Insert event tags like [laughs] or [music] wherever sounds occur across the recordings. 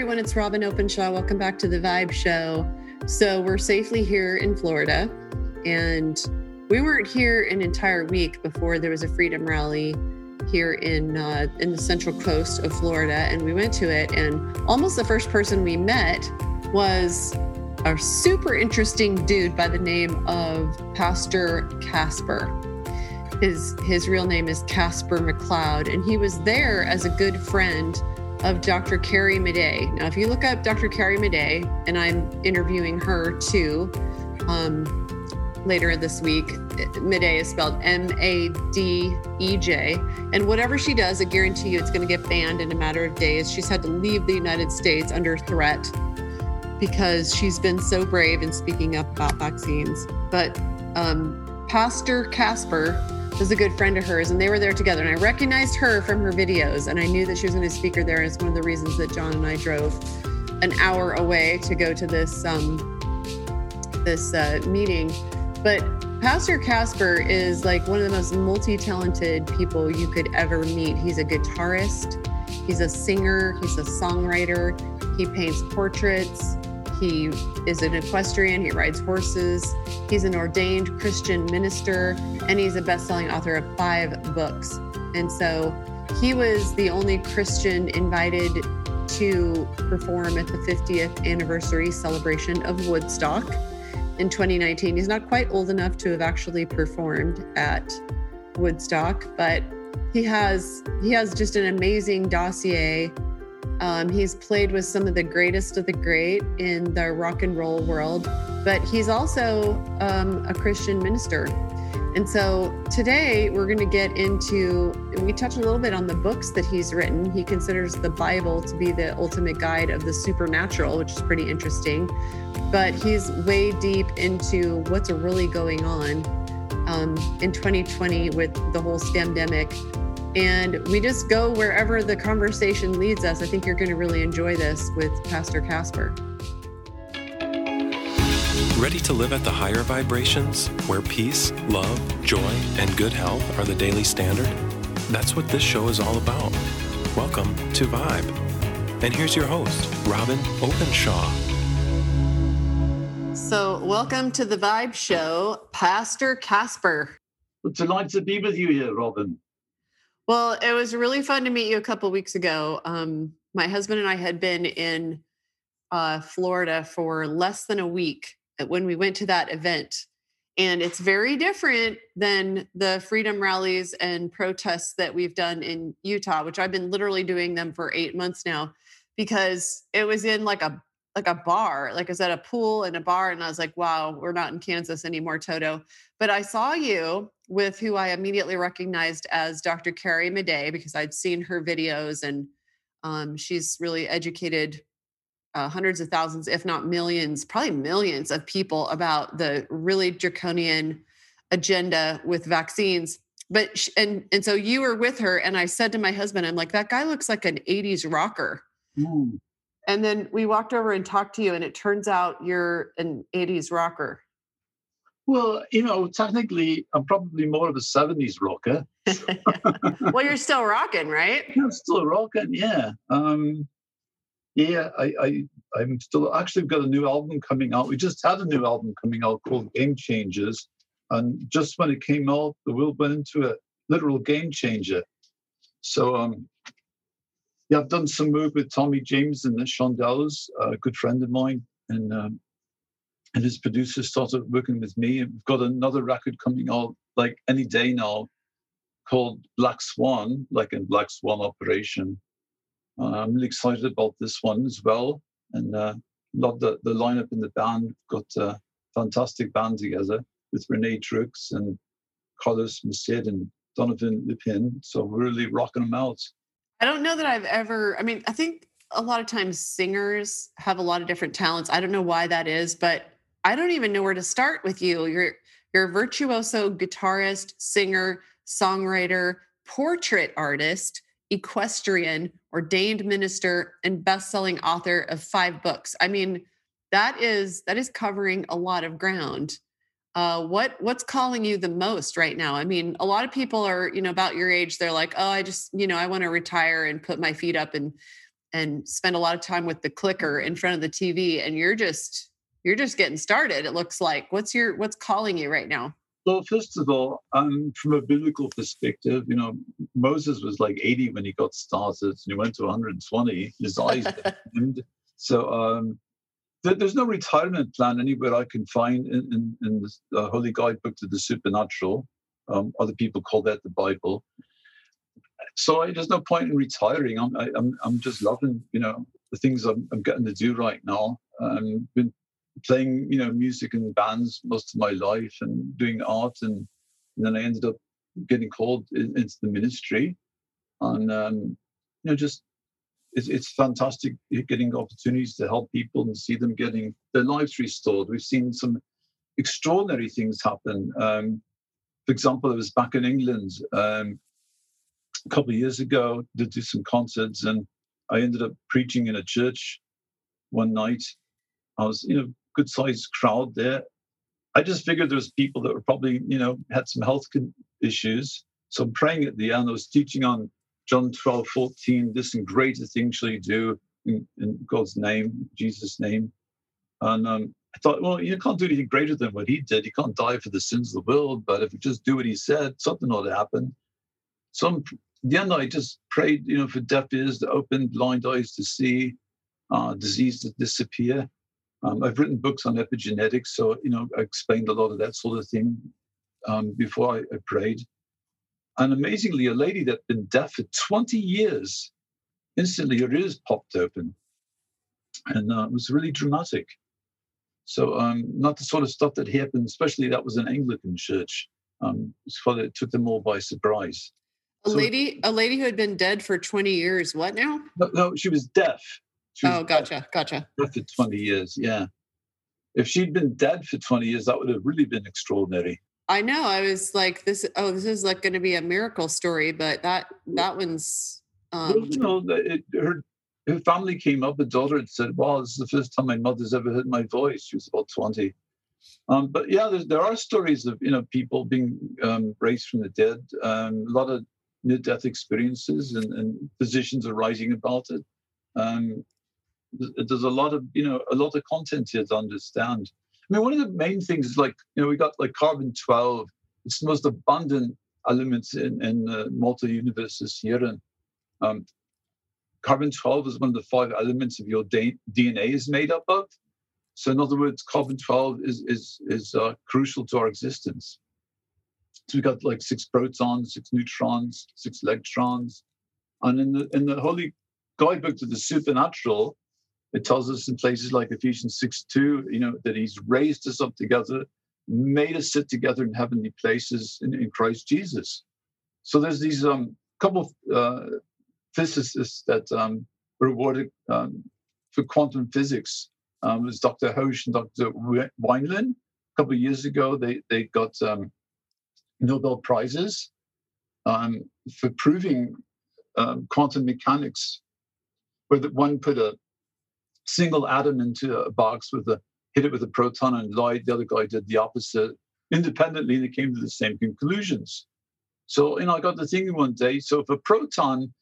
everyone. It's Robyn Openshaw. Welcome back to the Vibe Show. So, we're safely here in Florida, and we weren't here an entire week before there was a freedom rally here in uh, in the central coast of Florida, and we went to it. And almost the first person we met was a super interesting dude by the name of Pastor Casper. His his real name is Casper McLeod, and he was there as a good friend of Dr. Carrie Madej. Now, if you look up Dr. Carrie Madej, and I'm interviewing her too um, later this week, Madej is spelled M A D E J. And whatever she does, I guarantee you it's going to get banned in a matter of days. She's had to leave the United States under threat because she's been so brave in speaking up about vaccines. But um, Pastor Casper was a good friend of hers, and they were there together. And I recognized her from her videos, and I knew that she was going to speak her there. And it's one of the reasons that John and I drove an hour away to go to this um, this uh, meeting. But Pastor Casper is like one of the most multi-talented people you could ever meet. He's a guitarist, he's a singer, he's a songwriter, he paints portraits, he is an equestrian, he rides horses, he's an ordained Christian minister, and he's a best-selling author of five books. And so he was the only Christian invited to perform at the 50th anniversary celebration of Woodstock in 2019. He's not quite old enough to have actually performed at Woodstock, but he has he has just an amazing dossier um, he's played with some of the greatest of the great in the rock and roll world, but he's also um, a Christian minister. And so today we're going to get into, we touch a little bit on the books that he's written. He considers the Bible to be the ultimate guide of the supernatural, which is pretty interesting. But he's way deep into what's really going on um, in 2020 with the whole scamdemic and we just go wherever the conversation leads us. I think you're going to really enjoy this with Pastor Casper. Ready to live at the higher vibrations where peace, love, joy, and good health are the daily standard? That's what this show is all about. Welcome to Vibe. And here's your host, Robyn Openshaw. So, welcome to the Vibe Show, Pastor Casper. Well, delighted to be with you here, Robyn. Well, it was really fun to meet you a couple weeks ago. Um, my husband and I had been in uh, Florida for less than a week when we went to that event. And it's very different than the freedom rallies and protests that we've done in Utah, which I've been literally doing them for eight months now, because it was in like a like a bar, like I at a pool and a bar, and I was like, wow, we're not in Kansas anymore, Toto. But I saw you with who I immediately recognized as Dr. Carrie Madej because I'd seen her videos and um, she's really educated uh, hundreds of thousands, if not millions, probably millions of people about the really draconian agenda with vaccines. But sh- and and so you were with her, and I said to my husband, "I'm like that guy looks like an '80s rocker." Mm. And then we walked over and talked to you, and it turns out you're an '80s rocker. Well, you know, technically, I'm probably more of a 70s rocker. [laughs] well, you're still rocking, right? I'm still rocking, yeah. Um, yeah, I, I, I'm still actually got a new album coming out. We just had a new album coming out called Game Changers. And just when it came out, the world went into a literal game changer. So, um, yeah, I've done some work with Tommy James and the Shondells, a good friend of mine. And um, and his producer started working with me. We've got another record coming out like any day now called Black Swan, like in Black Swan Operation. Uh, I'm really excited about this one as well. And uh, love the, the lineup in the band. We've got a fantastic band together with Renee Drux and Carlos Macid and Donovan Lipin. So we're really rocking them out. I don't know that I've ever, I mean, I think a lot of times singers have a lot of different talents. I don't know why that is, but I don't even know where to start with you. You're you're a virtuoso guitarist, singer, songwriter, portrait artist, equestrian, ordained minister, and best-selling author of five books. I mean, that is that is covering a lot of ground. Uh, what what's calling you the most right now? I mean, a lot of people are, you know, about your age. They're like, oh, I just, you know, I want to retire and put my feet up and and spend a lot of time with the clicker in front of the TV and you're just you're just getting started it looks like what's your what's calling you right now well first of all um, from a biblical perspective you know moses was like 80 when he got started and he went to 120 his eyes [laughs] dimmed. so um, there's no retirement plan anywhere I can find in, in, in the uh, Holy Guidebook to the Supernatural. Um, other people call that the Bible. So I, there's no point in retiring. I'm, I, am I'm, I'm just loving, you know, the things I'm, I'm getting to do right now. I've um, been playing, you know, music in bands most of my life and doing art, and, and then I ended up getting called in, into the ministry, and um, you know, just it's, it's fantastic getting opportunities to help people and see them getting their lives restored. We've seen some extraordinary things happen. Um, for example, I was back in England um, a couple of years ago to do some concerts, and I ended up preaching in a church one night. I was, you know, good sized crowd there. I just figured there was people that were probably, you know, had some health issues. So I'm praying at the end. I was teaching on John 12, 14, this and greater things shall you do in, in God's name, Jesus' name. And um, I thought, well, you can't do anything greater than what he did. You can't die for the sins of the world, but if you just do what he said, something ought to happen. So I'm, the end, I just prayed, you know, for deaf ears to open, blind eyes to see, uh, disease to disappear. Um, I've written books on epigenetics, so you know, I explained a lot of that sort of thing um, before I, I prayed. And amazingly, a lady that'd been deaf for 20 years, instantly her ears popped open. And uh, it was really dramatic. So, um, not the sort of stuff that happened, especially that was an Anglican church. Um, it took them all by surprise. A so, lady, a lady who had been dead for 20 years. What now? No, no she was deaf. She oh, gotcha, gotcha. For 20 years, yeah. If she'd been dead for 20 years, that would have really been extraordinary. I know. I was like, this. Oh, this is like going to be a miracle story, but that that one's. Um, well, you know, it, her her family came up. A daughter had said, "Well, this is the first time my mother's ever heard my voice." She was about twenty. Um, but yeah, there, there, are stories of you know people being um, raised from the dead. Um, a lot of near-death experiences, and, and, physicians are writing about it. There's a lot of you know a lot of content here to understand. I mean, one of the main things is like, you know, we got like carbon 12. It's the most abundant element in, in uh, multi universes here. And um, carbon 12 is one of the five elements of your DNA is made up of. So in other words, carbon 12 is, is, is uh, crucial to our existence. So we got like six protons, six neutrons, six electrons. And in the, in the Holy Guidebook to the Supernatural, it tells us in places like Ephesians 6 2, you know, that he's raised us up together, made us sit together in heavenly places in, in Christ Jesus. So there's these um, couple of uh, physicists that um, were awarded um, for quantum physics. Um, was Dr. Haroche and Dr. Wineland. A couple of years ago, they, they got um, Nobel Prizes um, for proving um, quantum mechanics, where one put a single atom into a box with a hit it with a proton and Lloyd, The other guy did the opposite. Independently, they came to the same conclusions. So, you know, I got to thinking one day. So, if a proton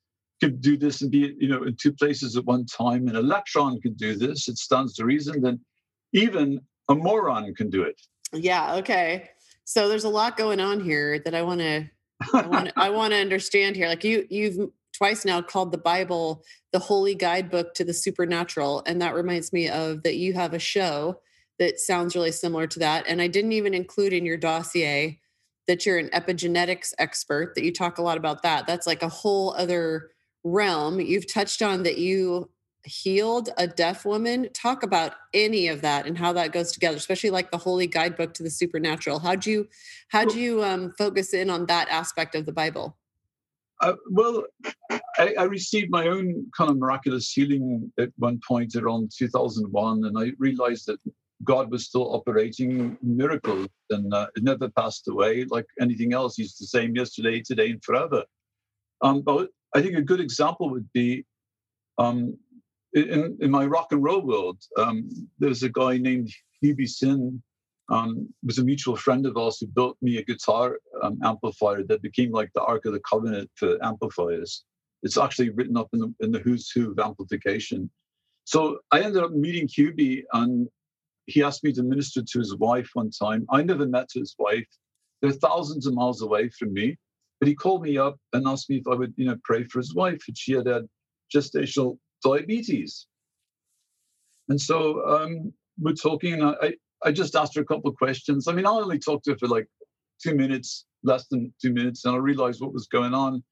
could do this and be, you know, in two places at one time, an electron could do this, it stands to reason. Then, even a moron can do it. Yeah. Okay. So there's a lot going on here that I want to I want I want to understand here. Like you you've twice now called the Bible the holy guidebook to the supernatural. And that reminds me of that you have a show that sounds really similar to that. And I didn't even include in your dossier that you're an epigenetics expert, that you talk a lot about that. That's like a whole other realm. You've touched on that you healed a deaf woman. Talk about any of that and how that goes together, especially like the holy guidebook to the supernatural. How'd you how'd you um, focus in on that aspect of the Bible? Uh, well, I, I, received my own kind of miraculous healing at one point around 2001, and I realized that God was still operating miracles, and uh, it never passed away. Like anything else, He's the same yesterday, today, and forever. Um, but I think a good example would be um, in, in, my rock and roll world. Um, there's a guy named Hubie Sin um, was a mutual friend of ours who built me a guitar um, amplifier that became like the Ark of the Covenant for amplifiers. It's actually written up in the, in the who's who of amplification. So I ended up meeting Hubie, and he asked me to minister to his wife one time. I never met his wife. They're thousands of miles away from me. But he called me up and asked me if I would, you know, pray for his wife. And she had had gestational diabetes. And so um, we're talking. and I, I just asked her a couple of questions. I mean, I only talked to her for like two minutes, less than two minutes, and I realized what was going on.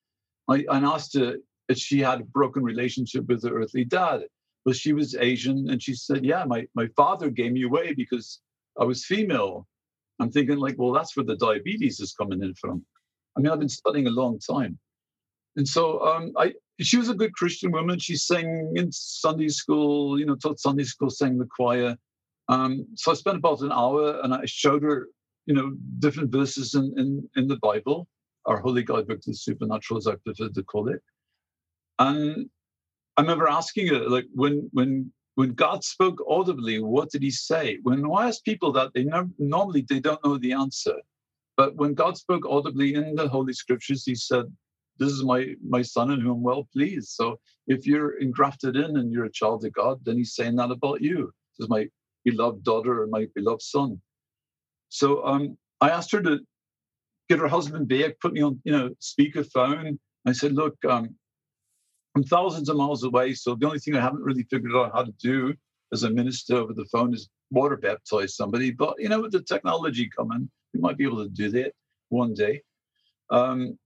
I, asked her if she had a broken relationship with her earthly dad. Well, she was Asian, and she said, "Yeah, my my father gave me away because I was female." I'm thinking like, well, that's where the diabetes is coming in from. I mean, I've been studying a long time, and so um, I. She was a good Christian woman. She sang in Sunday school, you know, taught Sunday school, sang the choir. Um, so I spent about an hour, and I showed her you know, different verses in, in, in the Bible, our holy guidebook to the supernatural, as I prefer to call it. And I remember asking her, like, when when when God spoke audibly, what did He say? When I ask people that, they know, normally they don't know the answer. But when God spoke audibly in the Holy Scriptures, He said, "This is my my Son in whom I'm well pleased." So if you're engrafted in and you're a child of God, then He's saying that about you. This is my beloved daughter and my beloved son. So um, I asked her to get her husband back, put me on, you know, speakerphone. I said, look, um, I'm thousands of miles away, so the only thing I haven't really figured out how to do as a minister over the phone is water baptize somebody. But you know, with the technology coming, we might be able to do that one day. Um,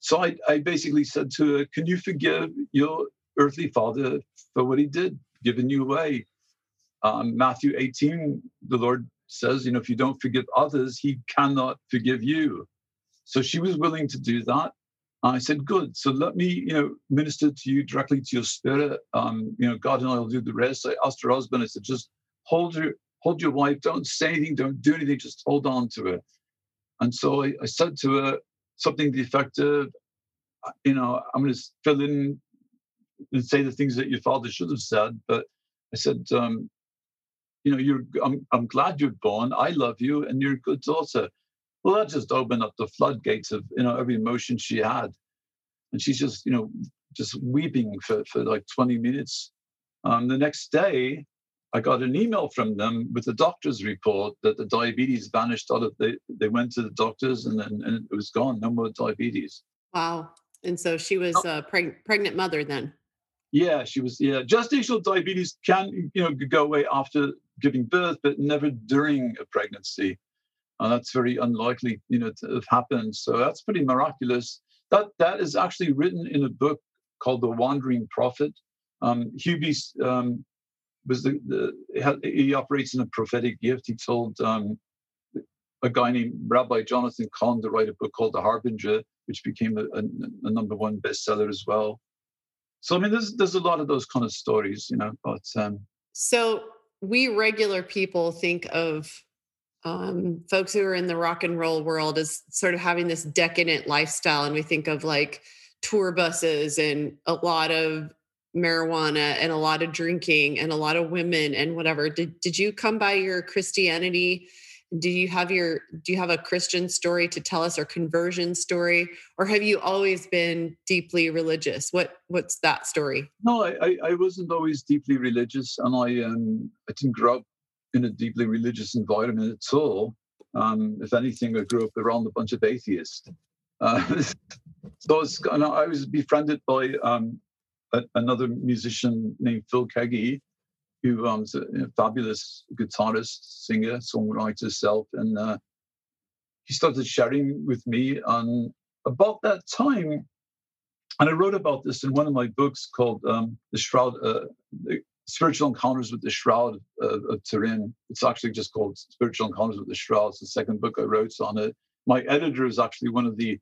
so I, I basically said to her, "Can you forgive your earthly father for what he did, giving you away?" Um, Matthew 18, the Lord says, you know, if you don't forgive others, he cannot forgive you. So she was willing to do that. I said, good. So let me, you know, minister to you directly to your spirit. Um, you know, God and I will do the rest. I asked her husband, I said, just hold her, hold your wife. Don't say anything. Don't do anything. Just hold on to her. And so I, I said to her something the effect of, you know, I'm going to fill in and say the things that your father should have said. But I said, um, you know, you're I'm, I'm glad you're born. I love you, and you're a good daughter. Well, that just opened up the floodgates of you know every emotion she had, and she's just you know just weeping for for like 20 minutes. Um, the next day, I got an email from them with the doctor's report that the diabetes vanished out of the. They went to the doctors and then and it was gone. No more diabetes. Wow. And so she was oh. a preg- pregnant mother then. Yeah, she was. Yeah, gestational diabetes can you know go away after giving birth, but never during a pregnancy. And that's very unlikely, you know, to have happened. So that's pretty miraculous. That that is actually written in a book called The Wandering Prophet. Um, Hubie um, was the, the he operates in a prophetic gift. He told um, a guy named Rabbi Jonathan Cahn to write a book called The Harbinger, which became a, a, a number one bestseller as well. So I mean, there's there's a lot of those kind of stories, you know. But um, so we regular people think of um, folks who are in the rock and roll world as sort of having this decadent lifestyle, and we think of like tour buses and a lot of marijuana and a lot of drinking and a lot of women and whatever. Did did you come by your Christianity do you have your do you have a christian story to tell us or conversion story? Or have you always been deeply religious? What what's that story? No i i wasn't always deeply religious and i um i didn't grow up in a deeply religious environment at all. Um if anything i grew up around a bunch of atheists. Uh, [laughs] so I was, I was befriended by um a, another musician named phil keaggy who um, is a, a fabulous guitarist, singer, songwriter self, and uh, he started sharing with me on about that time. And I wrote about this in one of my books called um, "The Shroud." Uh, the Spiritual Encounters with the Shroud of, of Turin. It's actually just called Spiritual Encounters with the Shroud. It's the second book I wrote on it. My editor is actually one of the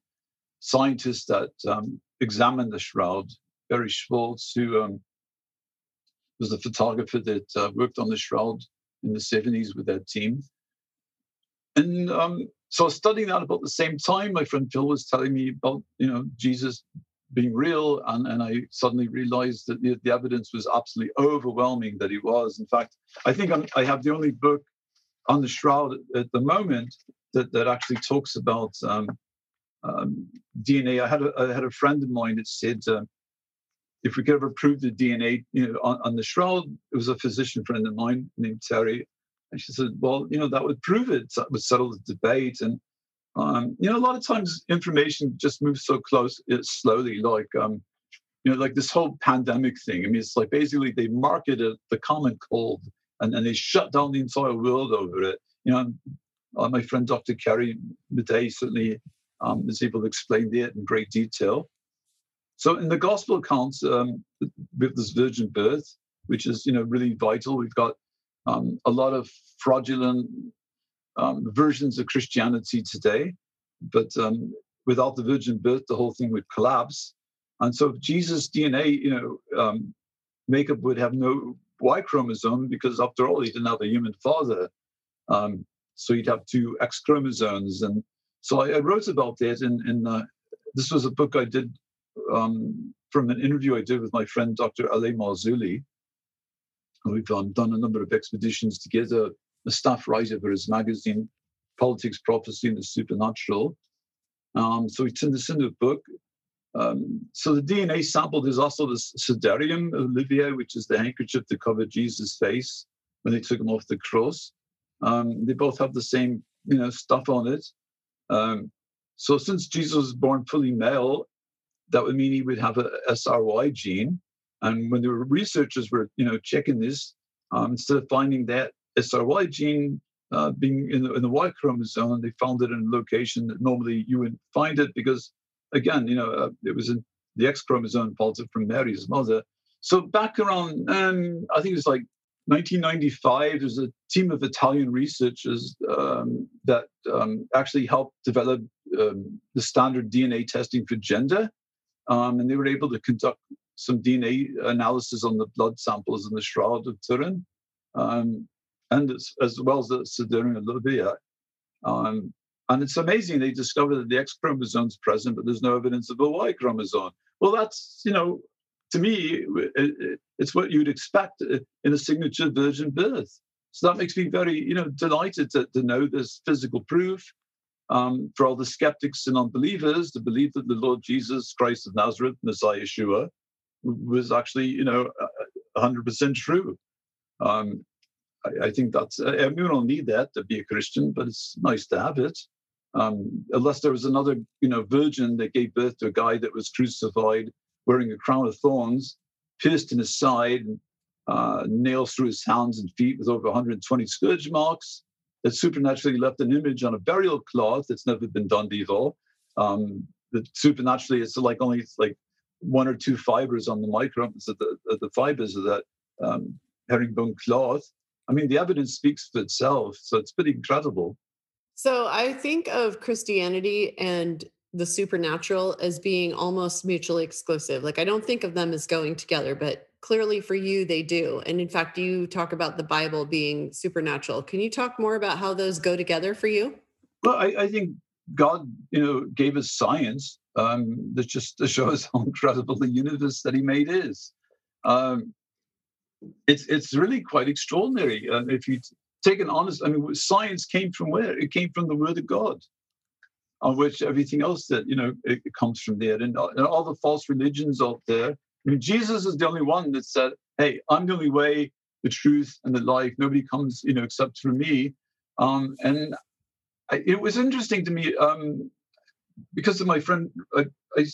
scientists that um, examined the shroud, Barrie Schwortz, who um, was the photographer that uh, worked on the shroud in the 70s with that team. And um, so I was studying that about the same time. My friend Phil was telling me about, you know, Jesus being real. And, and I suddenly realized that the, the evidence was absolutely overwhelming that he was. In fact, I think I'm, i have the only book on the shroud at the moment that, that actually talks about um, um, DNA. I had, a, I had a friend of mine that said, uh, if we could ever prove the DNA, you know, on, on the shroud, it was a physician friend of mine named Terry. And she said, well, you know, that would prove it. That would settle the debate. And, um, you know, a lot of times information just moves so close, it's slowly, like, um, you know, like this whole pandemic thing. I mean, it's like basically they marketed the common cold and, and they shut down the entire world over it. You know, uh, my friend Dr. Carrie Madej certainly um, is able to explain it in great detail. So in the gospel accounts, um, with this virgin birth, which is you know really vital, we've got um, a lot of fraudulent um, versions of Christianity today, but um, without the virgin birth, the whole thing would collapse. And so Jesus' DNA, you know, um, makeup would have no Y chromosome because after all, he didn't have a human father. Um, so he'd have two X chromosomes. And so I, I wrote about that in, in uh, this was a book I did um, from an interview I did with my friend Dr. L.A. Marzulli. We've um, done a number of expeditions together, a staff writer for his magazine, Politics, Prophecy, and the Supernatural. Um, so we turned this into a book. Um, so the DNA sample, there's also the Sudarium Oviedo, which is the handkerchief that covered Jesus' face when they took him off the cross. Um, they both have the same, you know, stuff on it. Um, so since Jesus was born fully male, that would mean he would have a SRY gene. And when the researchers were, you know, checking this, um, instead of finding that SRY gene uh, being in the, in the Y chromosome, they found it in a location that normally you wouldn't find it because, again, you know, uh, it was in the X chromosome faulted from Mary's mother. So back around, um, I think it was like 1995, there's a team of Italian researchers um, that um, actually helped develop um, the standard DNA testing for gender. Um, and they were able to conduct some DNA analysis on the blood samples in the Shroud of Turin, um, and as, as, well as the Sudarium Oviedo. Um, and it's amazing they discovered that the X chromosome is present, but there's no evidence of a Y chromosome. Well, that's, you know, to me, it's what you'd expect in a signature virgin birth. So that makes me very, you know, delighted to, to know there's physical proof um, for all the skeptics and unbelievers to believe that the Lord Jesus Christ of Nazareth, Messiah Yeshua, was actually, you know, 100% true. Um, I, I, think that's, I mean, we don't need that to be a Christian, but it's nice to have it. Um, unless there was another, you know, virgin that gave birth to a guy that was crucified wearing a crown of thorns, pierced in his side, uh, nails through his hands and feet with over 120 scourge marks, that supernaturally left an image on a burial cloth that's never been done before. Um, that supernaturally it's like only like one or two fibers on the microns of the, the fibers of that um, herringbone cloth. I mean, the evidence speaks for itself, so it's pretty incredible. So I think of Christianity and the supernatural as being almost mutually exclusive. Like I don't think of them as going together, but clearly for you they do. And in fact, you talk about the Bible being supernatural. Can you talk more about how those go together for you? Well, I, I think God, you know, gave us science um, that just to show us [laughs] how incredible the universe that He made is. Um, it's it's really quite extraordinary. Uh, if you take an honest, I mean, science came from where? It came from the Word of God on which everything else that you know it, it comes from there, and, and, all the false religions out there. I mean, Jesus is the only one that said, "Hey, I'm the only way, the truth, and the life. Nobody comes, you know, except through me." Um, and I, it was interesting to me um, because of my friend. I, I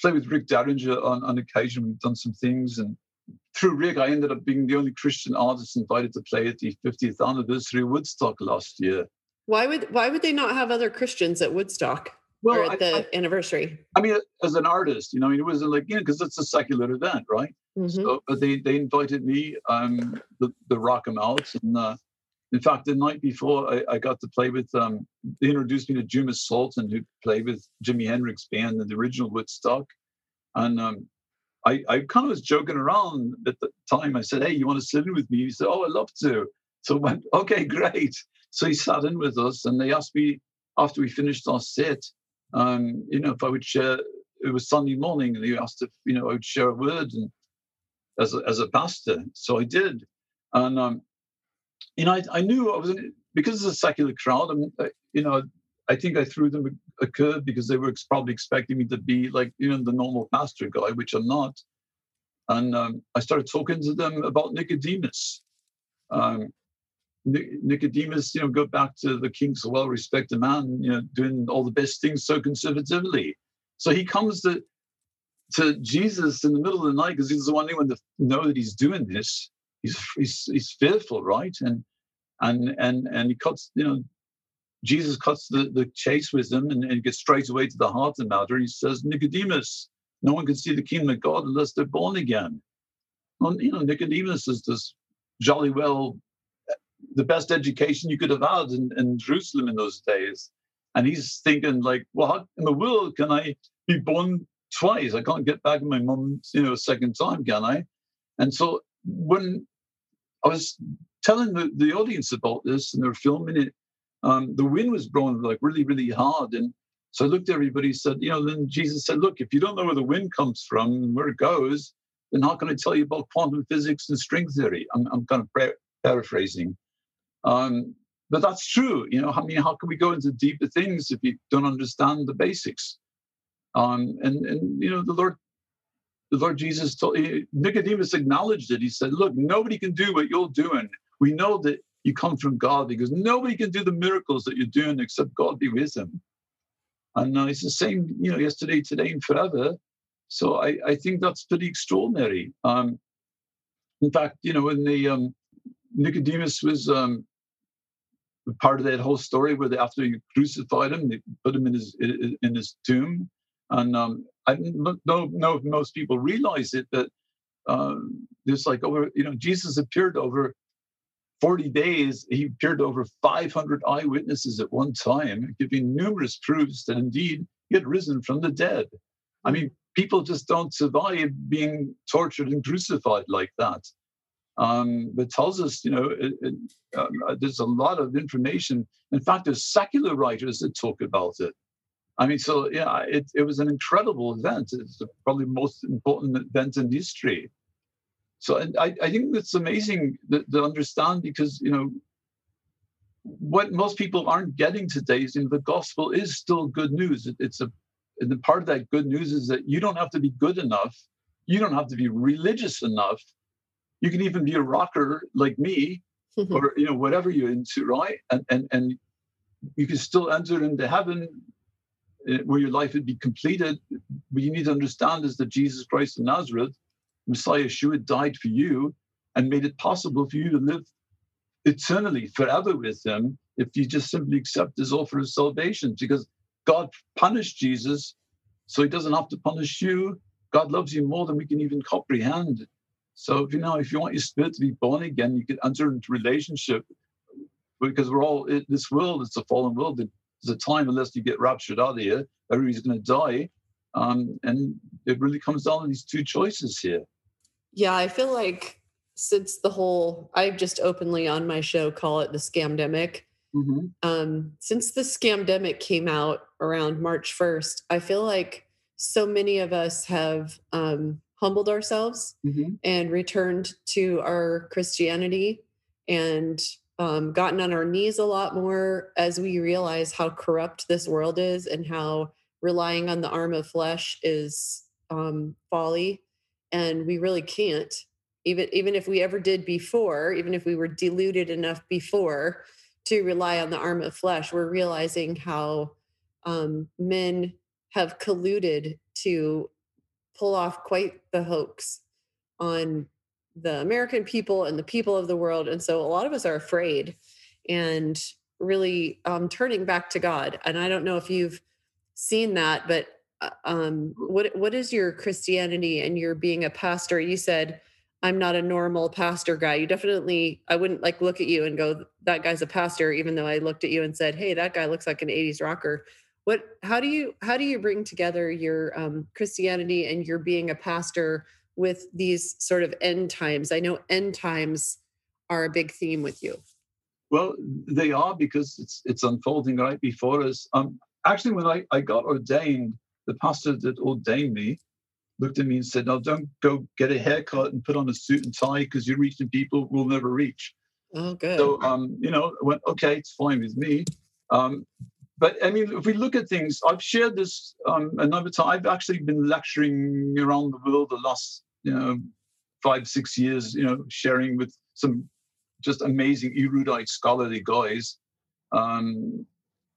play with Rick Derringer on, on occasion. We've done some things, and through Rick, I ended up being the only Christian artist invited to play at the 50th anniversary Woodstock last year. Why would why would they not have other Christians at Woodstock well, at the I, anniversary? I mean, as an artist, you know, I mean, it wasn't like you know because it's a secular event, right? Mm-hmm. So, but they they invited me um the, the rock them out, and uh, in fact, the night before, I, I got to play with um they introduced me to Juma Sultan, who played with Jimi Hendrix band in the original Woodstock, and um I, I kind of was joking around at the time. I said, Hey, you want to sit in with me? He said, Oh, I'd love to. So I went, Okay, great. So he sat in with us and they asked me after we finished our set, um, you know, if I would share, it was Sunday morning and they asked if, you know, I would share a word and as a, as a pastor. So I did. And, um, you know, I, I knew I was, in, because it's a secular crowd, I mean, I, you know, I think I threw them a, a curve because they were probably expecting me to be like, you know, the normal pastor guy, which I'm not. and um, I started talking to them about Nicodemus. Um, Nicodemus, you know, go back to the king's well-respected man, you know, doing all the best things so conservatively. So he comes to to Jesus in the middle of the night because he's the only one to know that he's doing this. He's he's he's fearful, right? And and and and he cuts, you know, Jesus cuts the, the chase with him and, and gets straight away to the heart of the matter. He says, Nicodemus, no one can see the kingdom of God unless they're born again. Well, you know, Nicodemus is this jolly well the best education you could have had in, in Jerusalem in those days. And he's thinking, like, well, how in the world can I be born twice? I can't get back to my mum, you know, a second time, can I? And so when I was telling the, the audience about this and they were filming it, um, the wind was blowing like really, really hard. And so I looked at everybody, said, you know, then Jesus said, look, if you don't know where the wind comes from where it goes, then how can I tell you about quantum physics and string theory? I'm, I'm kind of paraphrasing. Um, but that's true. You know, I mean, how can we go into deeper things if you don't understand the basics? Um, and and you know, the Lord, the Lord Jesus told Nicodemus acknowledged it. He said, "Look, nobody can do what you're doing. We know that you come from God because nobody can do the miracles that you're doing except God be with him." And uh, it's the same, you know, yesterday, today, and forever. So I, I think that's pretty extraordinary. Um, in fact, you know, when the um, Nicodemus was um, part of that whole story where they, after you crucified him, they put him in his in his tomb. And um, I don't know if most people realize it that um, there's like over you know Jesus appeared over 40 days. He appeared over 500 eyewitnesses at one time, giving numerous proofs that indeed he had risen from the dead. I mean, people just don't survive being tortured and crucified like that um, that tells us, you know, it, it, um, uh, there's a lot of information. In fact, there's secular writers that talk about it. I mean, so yeah, it, it was an incredible event. It's probably the most important event in history. So and I, I think it's amazing to, to understand because, you know, what most people aren't getting today is you know, the gospel is still good news. It, it's a and the part of that good news is that you don't have to be good enough. You don't have to be religious enough you can even be a rocker like me mm-hmm. or you know whatever you're into right? And and and you can still enter into heaven eh, where your life would be completed what you need to understand is that jesus christ of nazareth messiah yeshua died for you and made it possible for you to live eternally forever with him if you just simply accept his offer of salvation because god punished jesus so he doesn't have to punish you. God loves you more than we can even comprehend so if you know, if you want your spirit to be born again, you can enter into relationship because we're all in this world. It's a fallen world. There's a time unless you get raptured out of here, everybody's going to die, um, and it really comes down to these two choices here. Yeah, I feel like since the whole, I've just openly on my show call it the scamdemic. Mm-hmm. Um, since the scamdemic came out around March 1st, I feel like so many of us have um, humbled ourselves mm-hmm. and returned to our Christianity and um, gotten on our knees a lot more as we realize how corrupt this world is and how relying on the arm of flesh is um, folly. And we really can't, even even if we ever did before, even if we were deluded enough before to rely on the arm of flesh, we're realizing how um, men have colluded to pull off quite the hoax on the American people and the people of the world. And so a lot of us are afraid and really um, turning back to God. And I don't know if you've seen that, but uh, um, what what is your Christianity and your being a pastor? You said I'm not a normal pastor guy. You definitely I wouldn't like look at you and go that guy's a pastor, even though I looked at you and said, hey, that guy looks like an 80s rocker what how do you how do you bring together your um, christianity and your being a pastor with these sort of end times? I know end times are a big theme with you. Well they are because it's it's unfolding right before us. Um actually when i i got ordained the pastor that ordained me looked at me and said no don't go get a haircut and put on a suit and tie because you're reaching people we'll never reach. Oh good. So um you know I went okay it's fine with me. Um, but I mean, if we look at things, I've shared this um, another time. I've actually been lecturing around the world the last you know five six years, you know, sharing with some just amazing erudite scholarly guys. Um,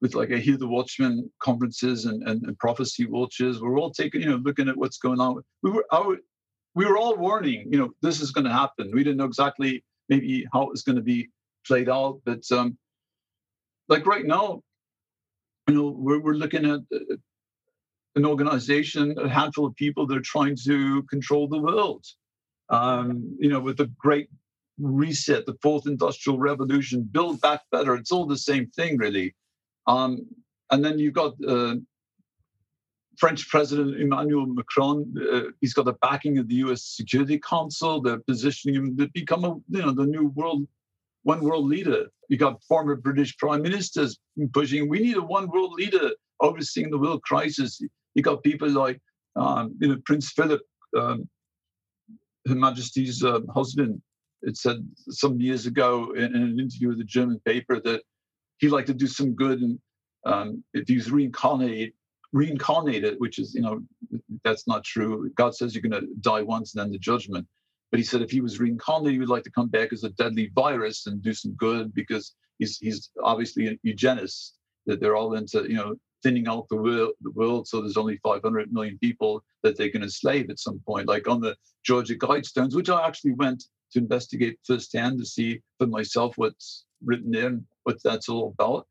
with like a Hear the Watchman conferences and, and, and prophecy watches. We're all taking, you know, looking at what's going on. We were we were all warning, you know, this is going to happen. We didn't know exactly maybe how it was going to be played out, but um, like right now, you know, we're, we're looking at uh, an organization, a handful of people that are trying to control the world. Um, you know, with the great reset, the fourth industrial revolution, build back better. It's all the same thing, really. Um, and then you've got uh, French President Emmanuel Macron. Uh, he's got the backing of the U.S. Security Council. They're positioning him to become a you know the new world one world leader. You got former British prime ministers pushing. We need a one world leader overseeing the world crisis. You got people like um, you know Prince Philip, um, Her Majesty's uh, husband. It said some years ago in, in an interview with a German paper that he'd like to do some good and um, if he's reincarnated reincarnated which is you know that's not true god says you're going to die once and then the judgment but he said if he was reincarnated he would like to come back as a deadly virus and do some good because he's he's obviously a eugenist that they're all into you know thinning out the world, the world so there's only 500 million people that they can enslave at some point like on the georgia guidestones which i actually went to investigate firsthand to see for myself what's written there and what that's all about.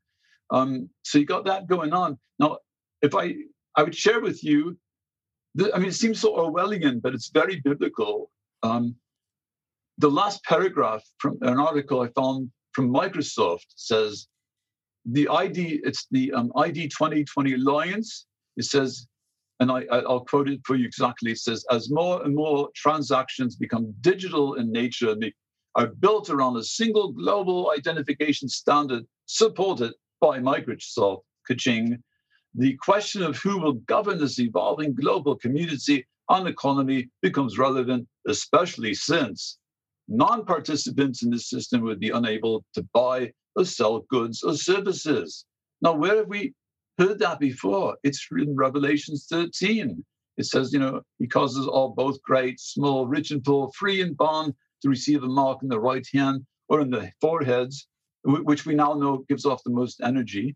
Um, so you got that going on. Now, if I I would share with you, I mean, it seems so Orwellian, but it's very biblical. Um, the last paragraph from an article I found from Microsoft says the ID, it's the um, ID 2020 Alliance. It says, and I, I'll quote it for you exactly. It says, as more and more transactions become digital in nature, are built around a single global identification standard supported by Microsoft. Kaching. The question of who will govern this evolving global community and economy becomes relevant, especially since non participants in the system would be unable to buy or sell goods or services. Now, where have we heard that before? It's in Revelations 13. It says, you know, he causes all both great, small, rich and poor, free and bond to receive a mark in the right hand or in the foreheads, which we now know gives off the most energy,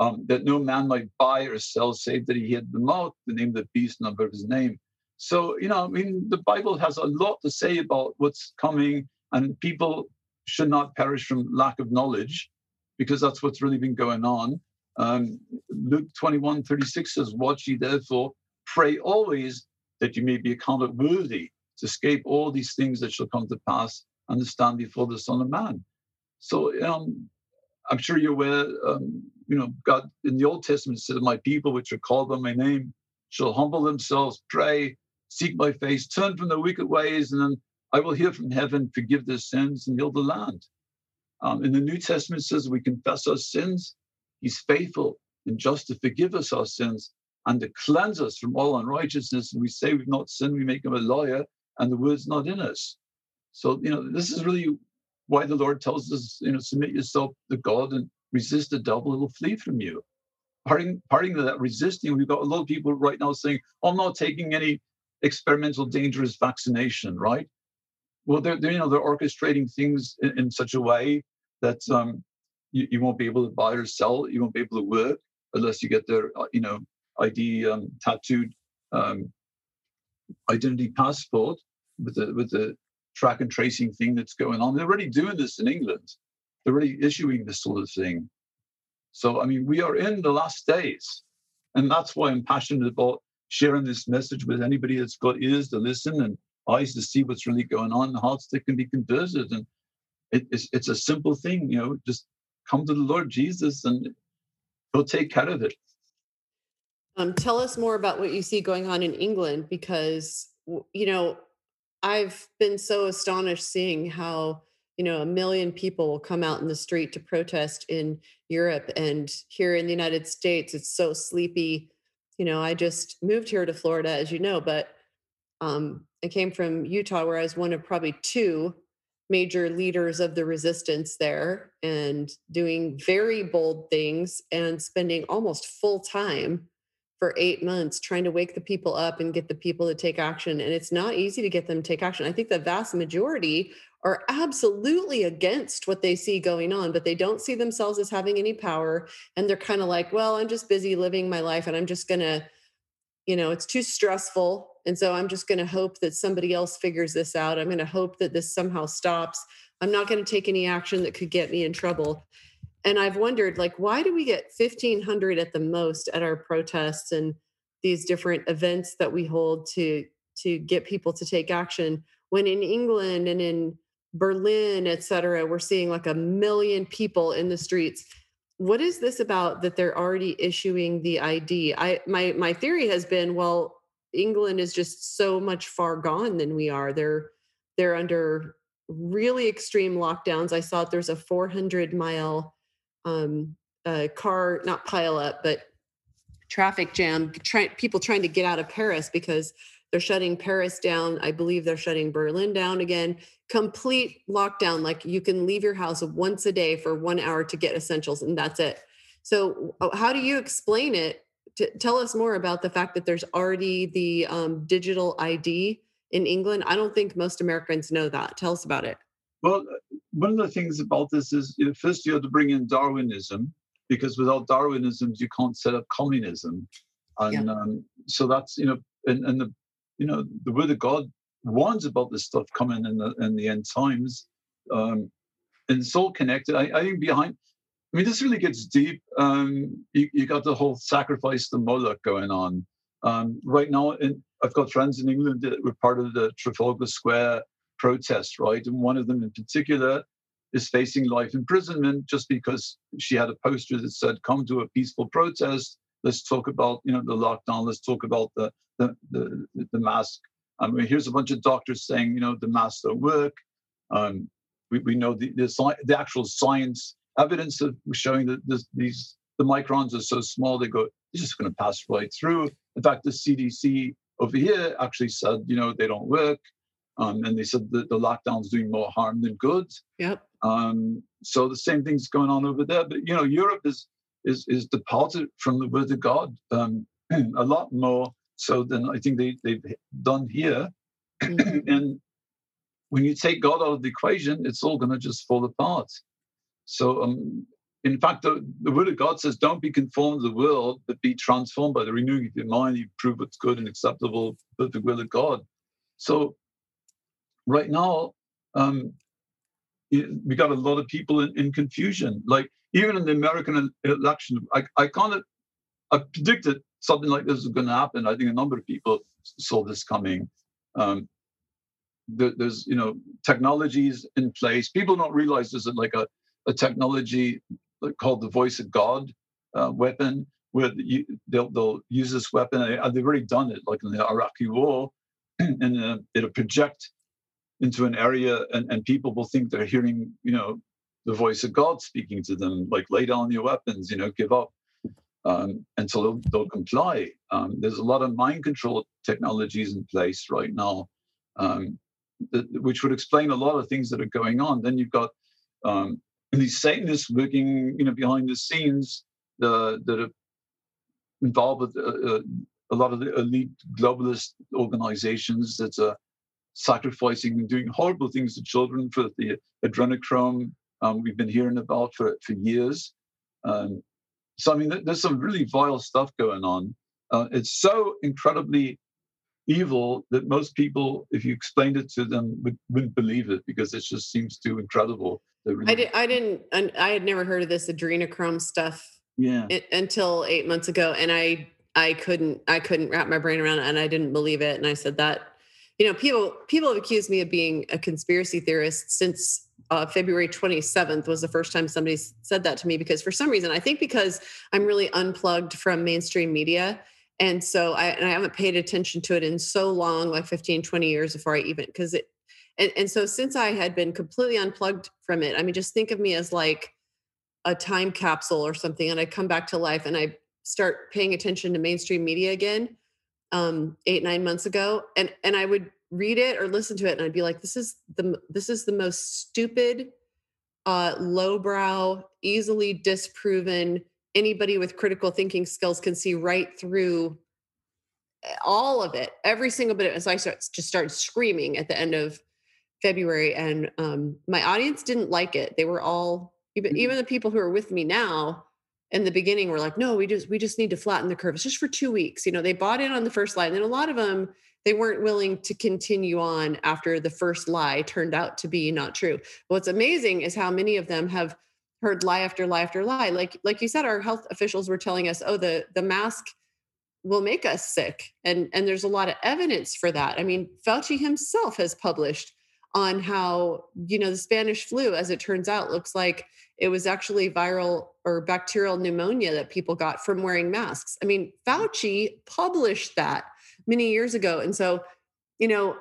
um, that no man might buy or sell save that he had the mark, the name of the beast, number of his name. So, you know, I mean, the Bible has a lot to say about what's coming, and people should not perish from lack of knowledge because that's what's really been going on. Um, Luke 21 36 says, Watch ye therefore, pray always that you may be accounted worthy to escape all these things that shall come to pass and to stand before the Son of Man. So um, I'm sure you're aware, um, you know, God in the Old Testament said, My people which are called by my name shall humble themselves, pray, seek my face, turn from the wicked ways, and then I will hear from heaven, forgive their sins, and heal the land. Um, in the New Testament says we confess our sins, he's faithful and just to forgive us our sins and to cleanse us from all unrighteousness. And we say we've not sinned, we make him a liar, and the word's not in us. So, you know, this is really why the Lord tells us, you know, submit yourself to God and resist the devil, he'll flee from you. Parting, parting to that resisting, we've got a lot of people right now saying, I'm not taking any experimental dangerous vaccination, right? Well, they're, they're you know, they're orchestrating things in, in such a way that um, you, you, won't be able to buy or sell, you won't be able to work unless you get their, uh, you know, ID um, tattooed um, identity passport with the with the track and tracing thing that's going on. They're already doing this in England. They're already issuing this sort of thing. So I mean, we are in the last days, and that's why I'm passionate about sharing this message with anybody that's got ears to listen and eyes to see what's really going on, hearts that can be converted. And it, it's it's a simple thing, you know, just come to the Lord Jesus and He'll take care of it. Um, tell us more about what you see going on in England because, you know, I've been so astonished seeing how, you know, a million people will come out in the street to protest in Europe. And here in the United States, it's so sleepy. You know, I just moved here to Florida, as you know, but um, I came from Utah, where I was one of probably two major leaders of the resistance there and doing very bold things and spending almost full time for eight months trying to wake the people up and get the people to take action. And it's not easy to get them to take action. I think the vast majority are absolutely against what they see going on, but they don't see themselves as having any power. And they're kind of like, well, I'm just busy living my life and I'm just going to, you know, it's too stressful. And so I'm just going to hope that somebody else figures this out. I'm going to hope that this somehow stops. I'm not going to take any action that could get me in trouble. And I've wondered, like, why do we get 1,500 at the most at our protests and these different events that we hold to to get people to take action when in England and in Berlin, et cetera, we're seeing like a million people in the streets. What is this about that they're already issuing the ID? I my my theory has been, well, England is just so much far gone than we are. They're they're under really extreme lockdowns. I saw there's a 400 mile um, uh, car, not pile up, but traffic jam. Try, people trying to get out of Paris because they're shutting Paris down. I believe they're shutting Berlin down again. Complete lockdown. Like you can leave your house once a day for one hour to get essentials, and that's it. So, uh, how do you explain it? To, tell us more about the fact that there's already the um, digital ID in England. I don't think most Americans know that. Tell us about it. Well, uh, one of the things about this is you know, first you have to bring in Darwinism because without Darwinism you can't set up communism, and yeah. um, so that's you know and, and the you know, the word of God warns about this stuff coming in the in the end times. Um, and it's all connected. I, I think behind I mean, this really gets deep. Um, you, you got the whole sacrifice the Moloch going on. Um, right now, And I've got friends in England that were part of the Trafalgar Square protest, right? And one of them in particular is facing life imprisonment just because she had a poster that said, come to a peaceful protest. Let's talk about, you know, the lockdown. Let's talk about the the, the, the mask. I mean, here's a bunch of doctors saying, you know, the masks don't work. Um, we, we know the, the, the actual science evidence of showing that this, these the microns are so small they go it's just going to pass right through. In fact, the CDC over here actually said, you know, they don't work. Um, and they said that the lockdown's doing more harm than good. Yep. Um, so the same thing's going on over there. But you know, Europe is is is departed from the word of God um, [clears throat] a lot more so than I think they, they've done here. Mm-hmm. [clears throat] and when you take God out of the equation, it's all going to just fall apart. So, um, in fact, the, the word of God says, don't be conformed to the world, but be transformed by the renewing of your mind. You prove what's good and acceptable, perfect will of God. So, right now, um, we got a lot of people in, in confusion. Like, even in the American election, I, I kind of I predicted something like this is going to happen. I think a number of people saw this coming. Um, there's you know technologies in place. People don't realize there's like a, a technology called the voice of God uh, weapon, where you, they'll, they'll use this weapon. They've already done it, like in the Iraqi war, [clears throat] and uh, it'll project into an area, and, and people will think they're hearing you know the voice of God speaking to them, like lay down your weapons, you know, give up um, and so they'll, they'll comply. Um, there's a lot of mind control technologies in place right now, um, that, which would explain a lot of things that are going on. Then you've got um, [clears throat] these Satanists working, you know, behind the scenes uh, that are involved with uh, uh, a lot of the elite globalist organizations that are sacrificing and doing horrible things to children for the adrenochrome um, we've been hearing about for, for years. Um, so I mean, there's some really vile stuff going on. Uh, it's so incredibly evil that most people, if you explained it to them, would, wouldn't believe it because it just seems too incredible. Really I, did, I didn't. I had never heard of this adrenochrome stuff. Yeah. It, until eight months ago, and I I couldn't I couldn't wrap my brain around it, and I didn't believe it. And I said that, you know, people people have accused me of being a conspiracy theorist since uh, February 27th was the first time somebody said that to me because for some reason, I think because I'm really unplugged from mainstream media. And so I, and I haven't paid attention to it in so long, like 15, 20 years before I even, because it, and, and so since I had been completely unplugged from it, I mean, just think of me as like a time capsule or something. And I come back to life and I start paying attention to mainstream media again um, eight, nine months ago. And, and I would read it or listen to it and I'd be like, this is the this is the most stupid, uh, lowbrow, easily disproven, anybody with critical thinking skills can see right through eh, all of it, every single bit. As I start, just started screaming at the end of February, and um, my audience didn't like it. They were all even mm-hmm. even the people who are with me now in the beginning were like, no, we just we just need to flatten the curve. It's just for two weeks. You know, they bought in on the first line. And a lot of them they weren't willing to continue on after the first lie turned out to be not true. What's amazing is how many of them have heard lie after lie after lie. Like like you said, our health officials were telling us, oh, the the mask will make us sick. And and there's a lot of evidence for that. I mean, Fauci himself has published on how, you know, the Spanish flu, as it turns out, looks like it was actually viral or bacterial pneumonia that people got from wearing masks. I mean, Fauci published that many years ago. And so, you know,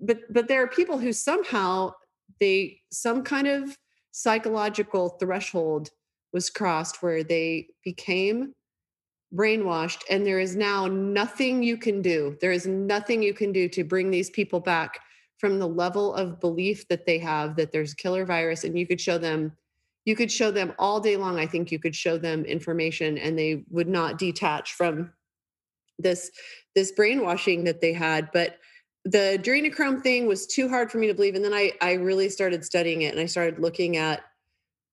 but but there are people who somehow they some kind of psychological threshold was crossed where they became brainwashed and there is now nothing you can do there is nothing you can do to bring these people back from the level of belief that they have that there's a killer virus and you could show them you could show them all day long i think you could show them information and they would not detach from this this brainwashing that they had but the adrenochrome thing was too hard for me to believe and then i i really started studying it and i started looking at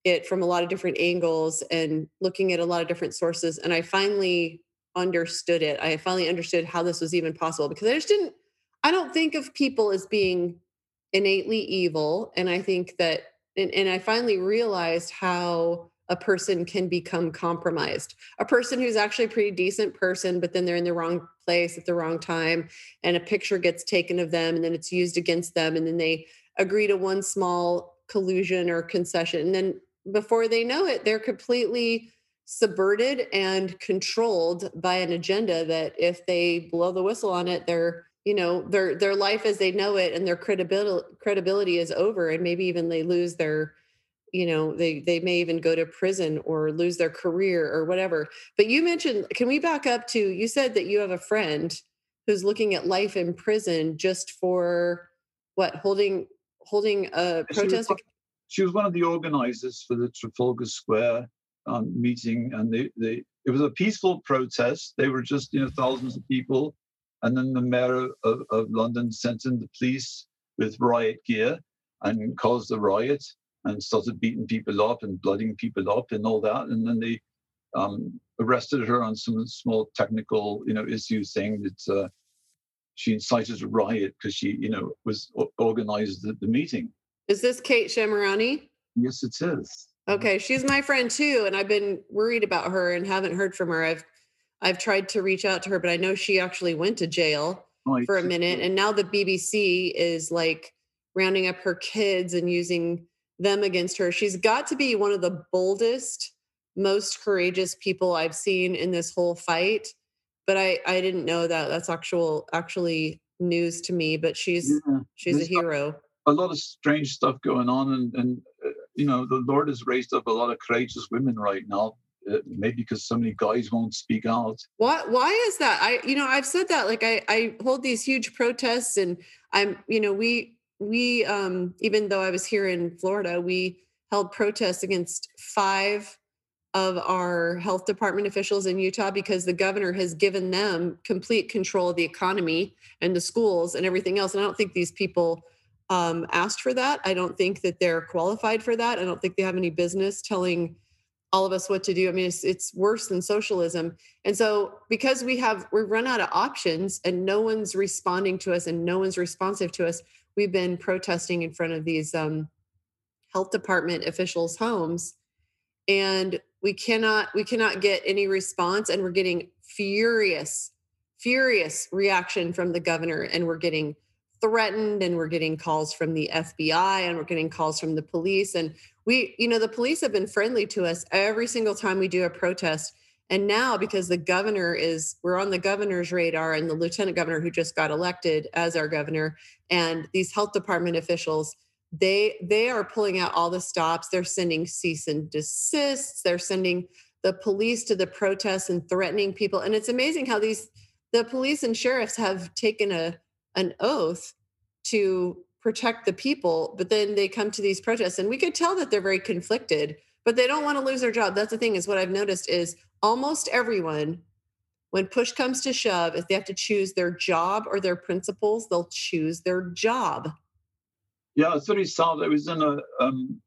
it from a lot of different angles and looking at a lot of different sources and i finally understood it. I finally understood how this was even possible because i just didn't i don't think of people as being innately evil and i think that and, and i finally realized how a person can become compromised. A person who's actually a pretty decent person, but then they're in the wrong place at the wrong time, and a picture gets taken of them, and then it's used against them, and then they agree to one small collusion or concession. And then before they know it, they're completely subverted and controlled by an agenda that if they blow the whistle on it, their you know their their life as they know it and their credibility credibility is over and maybe even they lose their you know they they may even go to prison or lose their career or whatever. But you mentioned can we back up to you said that you have a friend who's looking at life in prison just for what holding holding a protest she was, she was one of the organizers for the trafalgar square um, meeting and they, they it was a peaceful protest. They were just you know thousands of people. And then the mayor of, of london sent in the police with riot gear and caused a riot and started beating people up and blooding people up and all that. And then they um, arrested her on some small technical, you know, issue saying that uh, she incited a riot because she, you know, was organized the, the meeting. Is this Kate Shemirani? Yes, it is. Okay, she's my friend too, and I've been worried about her and haven't heard from her. I've I've tried to reach out to her, but I know she actually went to jail oh, for a minute, and now the BBC is like rounding up her kids and using them against her. She's got to be one of the boldest, most courageous people I've seen in this whole fight. But I I didn't know that. That's actual actually news to me. But she's yeah. she's There's a hero. A lot of strange stuff going on, and and uh, you know the Lord has raised up a lot of courageous women right now. Uh, maybe because so many guys won't speak out. Why? Why is that? I, you know, I've said that. Like, I, I hold these huge protests, and I'm, you know, we we um, even though i was here in florida we held protests against five of our health department officials in utah because the governor has given them complete control of the economy and the schools and everything else. And i don't think these people um, asked for that. I don't think that they're qualified for that. I don't think they have any business telling all of us what to do. I mean it's, it's worse than socialism. And so because we have we've run out of options and no one's responding to us and no one's responsive to us we've been protesting in front of these um, health department officials' homes, and we cannot we cannot get any response, and we're getting furious, furious reaction from the governor, and we're getting threatened and we're getting calls from the FBI and we're getting calls from the police and we you know the police have been friendly to us every single time we do a protest and now, because the governor is, we're on the governor's radar and the lieutenant governor who just got elected as our governor, and these health department officials, they they are pulling out all the stops. They're sending cease and desists. They're sending the police to the protests and threatening people. And it's amazing how these the police and sheriffs have taken a an oath to protect the people, but then they come to these protests, and we could tell that they're very conflicted but they don't want to lose their job. That's the thing is what I've noticed is almost everyone, when push comes to shove, if they have to choose their job or their principles, they'll choose their job. Yeah, it's very sad. I was in a um,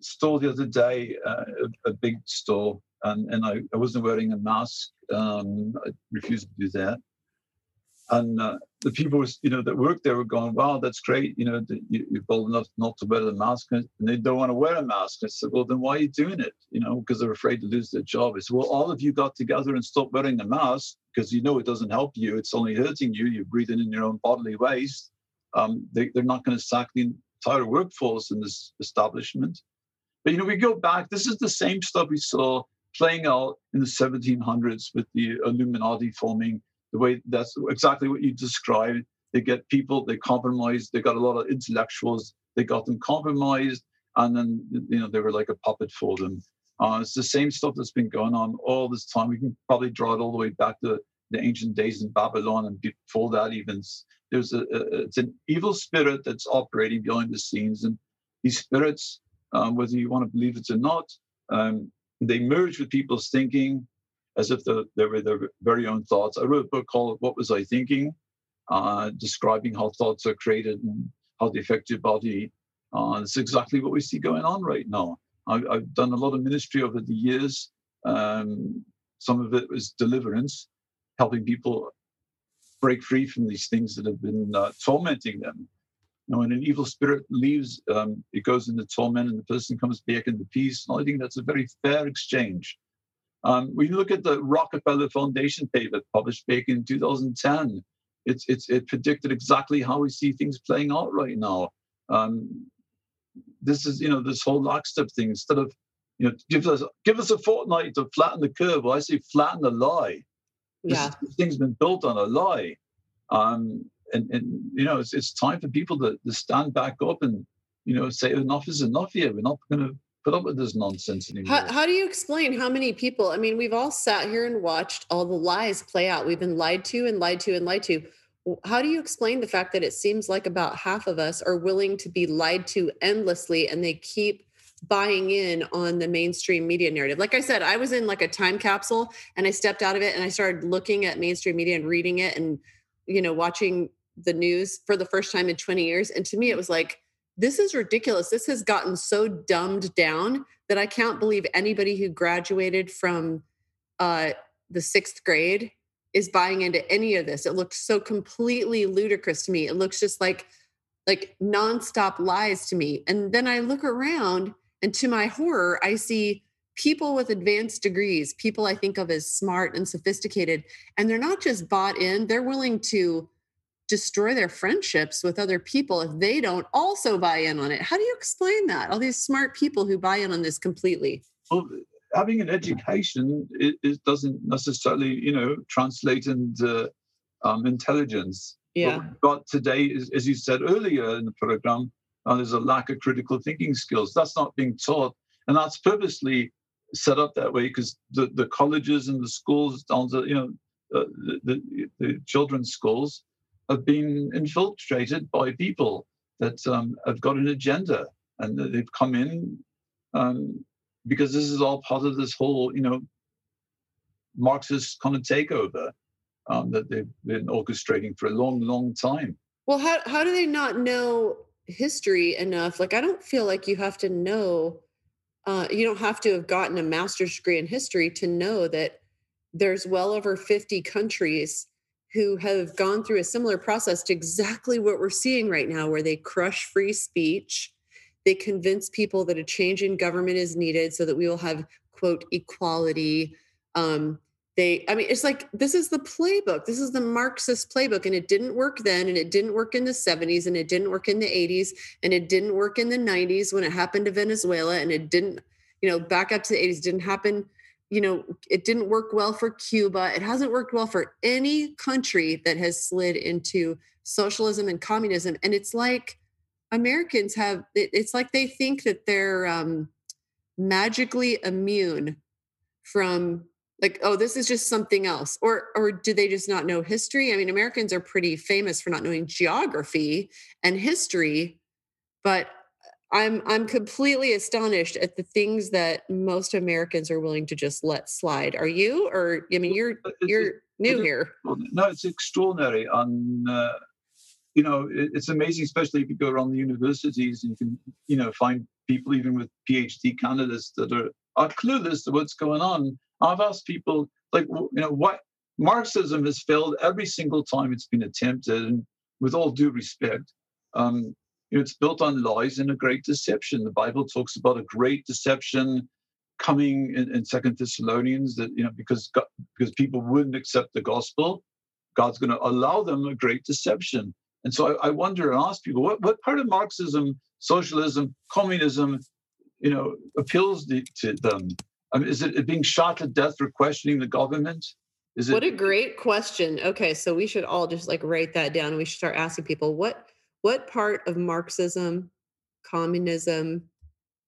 store the other day, uh, a, a, big store, and, and I, I wasn't wearing a mask. Um, I refused to do that and uh, the people you know that worked there were going wow that's great. You know you, are bold enough not to wear the mask. And they don't want to wear a mask. I said well then why are you doing it? You know because they're afraid to lose their job. I said well all of you got together and stopped wearing a mask because you know it doesn't help you. It's only hurting you. You're breathing in your own bodily waste. Um, they, they're not going to sack the entire workforce in this establishment. But you know we go back. This is the same stuff we saw playing out in the 1700s with the illuminati forming the way that's exactly what you described. They get people, they compromise, they got a lot of intellectuals, they got them compromised, and then you know they were like a puppet for them. Uh, it's the same stuff that's been going on all this time. We can probably draw it all the way back to the ancient days in Babylon and before that even. There's a, a it's an evil spirit that's operating behind the scenes, and these spirits, um, whether you want to believe it or not, um, they merge with people's thinking as if the, they were their very own thoughts. I wrote a book called What Was I Thinking, uh, describing how thoughts are created and how they affect your body. Uh, it's exactly what we see going on right now. I, have done a lot of ministry over the years. Um, some of it was deliverance, helping people break free from these things that have been uh, tormenting them. You know, when an evil spirit leaves, um, it goes into torment and the person comes back into peace. And I think that's a very fair exchange. Um, we look at the Rockefeller Foundation paper published back in 2010. It's, it's, it predicted exactly how we see things playing out right now. Um, this is, you know, this whole lockstep thing. Instead of, you know, give us give us a fortnight to flatten the curve. Well, I say flatten the lie. This, yeah. this thing's been built on a lie. Um, and, and you know, it's, it's time for people to, to stand back up and, you know, say enough is enough here. We're not going to put up with this nonsense anymore. How, how, do you explain how many people? I mean, we've all sat here and watched all the lies play out. We've been lied to and lied to and lied to. How do you explain the fact that it seems like about half of us are willing to be lied to endlessly and they keep buying in on the mainstream media narrative? Like I said, I was in like a time capsule and I stepped out of it and I started looking at mainstream media and reading it and, you know, watching the news for the first time in 20 years. And to me, it was like, this is ridiculous. This has gotten so dumbed down that I can't believe anybody who graduated from uh, the sixth grade is buying into any of this. It looks so completely ludicrous to me. It looks just like like nonstop lies to me. And then I look around, and to my horror, I see people with advanced degrees, people I think of as smart and sophisticated, and they're not just bought in; they're willing to destroy their friendships with other people if they don't also buy in on it. How do you explain that? All these smart people who buy in on this completely. Well, having an education it, it doesn't necessarily, you know, translate into um, intelligence. Yeah. What today, is, as you said earlier in the program, uh, there's a lack of critical thinking skills. That's not being taught, and that's purposely set up that way because the, the colleges and the schools down to you know uh, the, the, the children's schools have been infiltrated by people that um, have got an agenda and they've come in um, because this is all part of this whole, you know, Marxist kind of takeover um, that they've been orchestrating for a long, long time. Well, how, how do they not know history enough? Like, I don't feel like you have to know, uh, you don't have to have gotten a master's degree in history to know that there's well over 50 countries who have gone through a similar process to exactly what we're seeing right now, where they crush free speech. They convince people that a change in government is needed so that we will have, quote, equality. Um, they, I mean, it's like this is the playbook. This is the Marxist playbook. And it didn't work then, and it didn't work in the 70s, and it didn't work in the 80s, and it didn't work in the 90s when it happened to Venezuela, and it didn't, you know, back up to the 80s, didn't happen you know, it didn't work well for Cuba. It hasn't worked well for any country that has slid into socialism and communism. And it's like Americans have, it's like they think that they're um, magically immune from like oh this is just something else or or do they just not know history i mean americans are pretty famous for not knowing geography and history but I'm I'm completely astonished at the things that most Americans are willing to just let slide. Are you? Or I mean, you're you're new here. No, it's extraordinary. On uh, you know, it's amazing, especially if you go around the universities and you can you know find people even with PhD candidates that are are clueless to what's going on. I've asked people like, you know, what Marxism has failed every single time it's been attempted, and with all due respect. Um, you know, it's built on lies and a great deception. The Bible talks about a great deception coming in, in Second Thessalonians that you know because God, because people wouldn't accept the gospel, God's going to allow them a great deception. And so I, I wonder and ask people what, what part of Marxism, socialism, communism, you know, appeals to them. I mean, is it being shot to death for questioning the government? Is it, what a great question. Okay, so we should all just like write that down. We should start asking people what what part of Marxism, communism,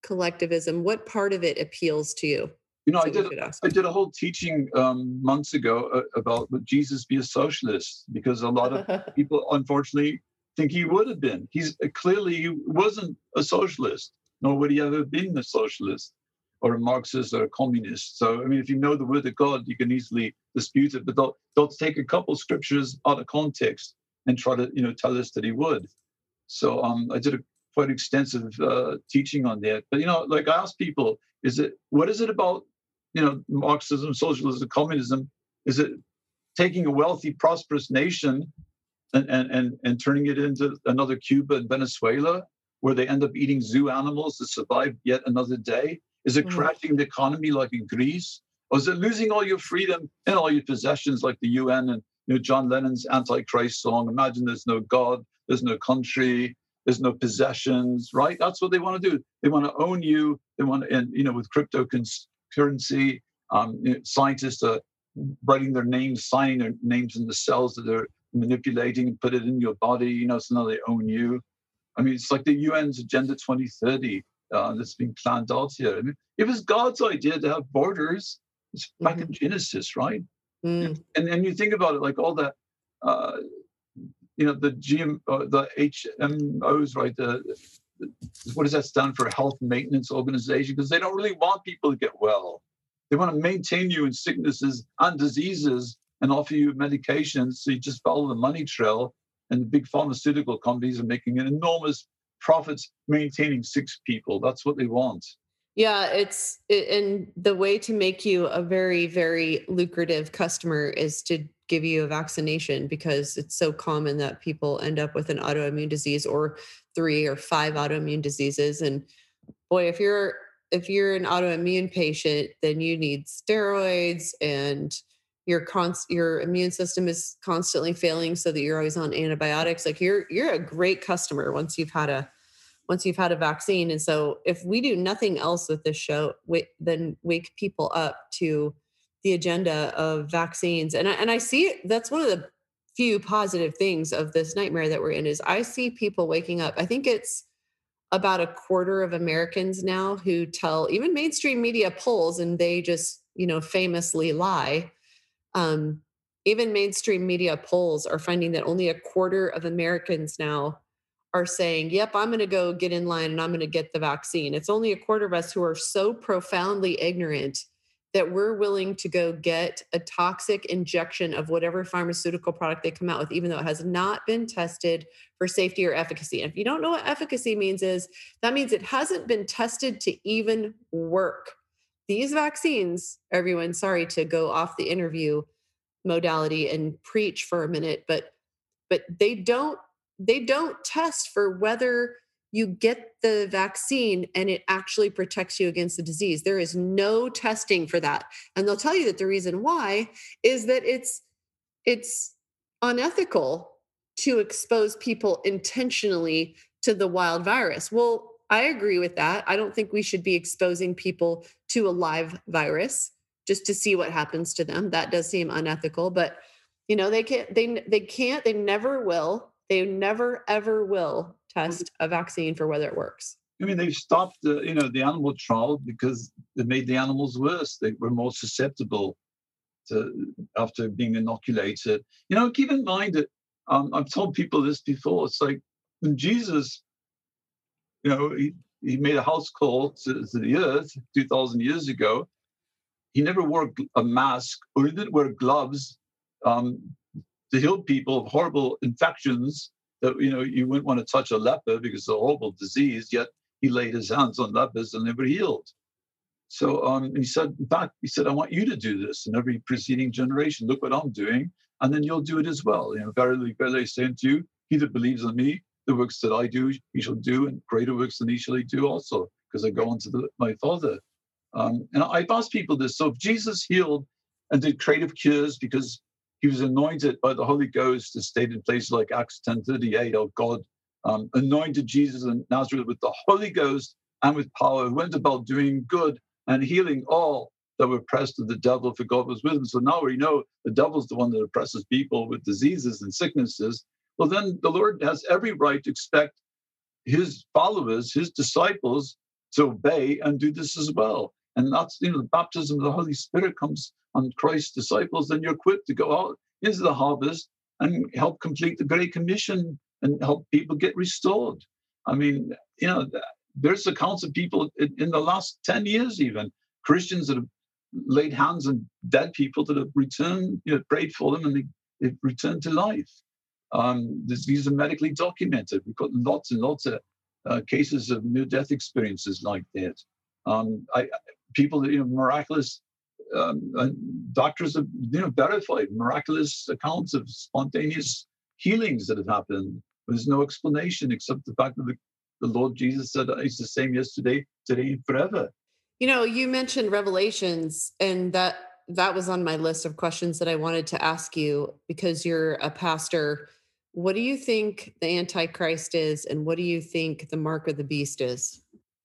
collectivism, what part of it appeals to you? You know, I did I did a whole teaching um, months ago uh, about would Jesus be a socialist because a lot of [laughs] people, unfortunately, think he would have been. He's uh, clearly he wasn't a socialist, nor would he ever been a socialist or a Marxist or a communist. So, I mean, if you know the word of God, you can easily dispute it. But they'll, they'll take a couple scriptures out of context and try to, you know, tell us that he would. So um, I did a quite extensive uh, teaching on that. But you know, like I ask people, is it what is it about you know Marxism, socialism, communism? Is it taking a wealthy, prosperous nation and and and, and turning it into another Cuba and Venezuela, where they end up eating zoo animals to survive yet another day? Is it mm-hmm. crashing the economy like in Greece? Or is it losing all your freedom and all your possessions like the UN and you know John Lennon's Antichrist song? Imagine there's no God, there's no country. There's no possessions, right? That's what they want to do. They want to own you. They want to, and you know, with cryptocurrency, um, you know, scientists are writing their names, signing their names in the cells that they're manipulating and put it in your body. You know, so now they own you. I mean, it's like the UN's Agenda 2030 uh, that's being planned out here. I mean, it was God's idea to have borders. It's back mm-hmm. in Genesis, right? Mm. And and you think about it, like all that uh, you know the GM, uh, the HMOs, right? The, what does that stand for? Health Maintenance Organization, because they don't really want people to get well. They want to maintain you in sicknesses and diseases and offer you medications. So you just follow the money trail. And the big pharmaceutical companies are making an enormous profits maintaining sick people. That's what they want. Yeah, it's and the way to make you a very very lucrative customer is to give you a vaccination because it's so common that people end up with an autoimmune disease or three or five autoimmune diseases. And boy if you're if you're an autoimmune patient then you need steroids and your const- your immune system is constantly failing so that you're always on antibiotics. Like you're you're a great customer once you've had a once you've had a vaccine. And so if we do nothing else with this show we, then wake people up to the agenda of vaccines and I, and I see it, that's one of the few positive things of this nightmare that we're in is I see people waking up. I think it's about a quarter of Americans now who tell even mainstream media polls and they just, you know, famously lie. Um, even mainstream media polls are finding that only a quarter of Americans now are saying, Yep, I'm going to go get in line and I'm going to get the vaccine. It's only a quarter of us who are so profoundly ignorant that we're willing to go get a toxic injection of whatever pharmaceutical product they come out with, even though it has not been tested for safety or efficacy. And if you don't know what efficacy means, is that means it hasn't been tested to even work. These vaccines, everyone, sorry to go off the interview modality and preach for a minute, but but they don't they don't test for whether you get the vaccine and it actually protects you against the disease. There is no testing for that. And they'll tell you that the reason why is that it's it's unethical to expose people intentionally to the wild virus. Well, I agree with that. I don't think we should be exposing people to a live virus just to see what happens to them. That does seem unethical, but you know, they can't they they can't they never will. They never ever will test a vaccine for whether it works. I mean, they've stopped the you know the animal trial because it made the animals worse. They were more susceptible to after being inoculated. You know, keep in mind that um, I've told people this before. It's like when Jesus, you know, he, he made a house call to, to the earth 2,000 years ago. He never wore a mask or he didn't wear gloves um, to heal people of horrible infections that you know you wouldn't want to touch a leper because it's a horrible disease. Yet he laid his hands on lepers and they were healed. So um, he said, in fact, he said, I want you to do this in every preceding generation. Look what I'm doing, and then you'll do it as well. You know, verily, verily, I say unto you, he that believes on me, the works that I do, he shall do, and greater works than he shall do also, because I go unto the, my Father. Um, and I've asked people this. So if Jesus healed and did creative cures because he was anointed by the Holy Ghost, as stated in places like Acts 10:38, oh God um, anointed Jesus in Nazareth with the Holy Ghost and with power, who went about doing good and healing all that were oppressed of the devil, for God was with him. So now we know the devil's the one that oppresses people with diseases and sicknesses. Well, then the Lord has every right to expect his followers, his disciples, to obey and do this as well. And that's, you know, the baptism of the Holy Spirit comes on Christ's disciples, then you're equipped to go out into the harvest and help complete the Great Commission and help people get restored. I mean, you know, there's accounts of people in, the last 10 years, even Christians that have laid hands on dead people that have returned, you know, prayed for them and they, they've returned to life. Um, these are medically documented. We've got lots and lots of uh, cases of near death experiences like that. Um, I, people, you know, miraculous um, doctors have you know verified miraculous accounts of spontaneous healings that have happened. There's no explanation except the fact that the, the Lord Jesus said he's the same yesterday, today, and forever. You know, you mentioned revelations, and that that was on my list of questions that I wanted to ask you because you're a pastor. What do you think the Antichrist is, and what do you think the mark of the beast is?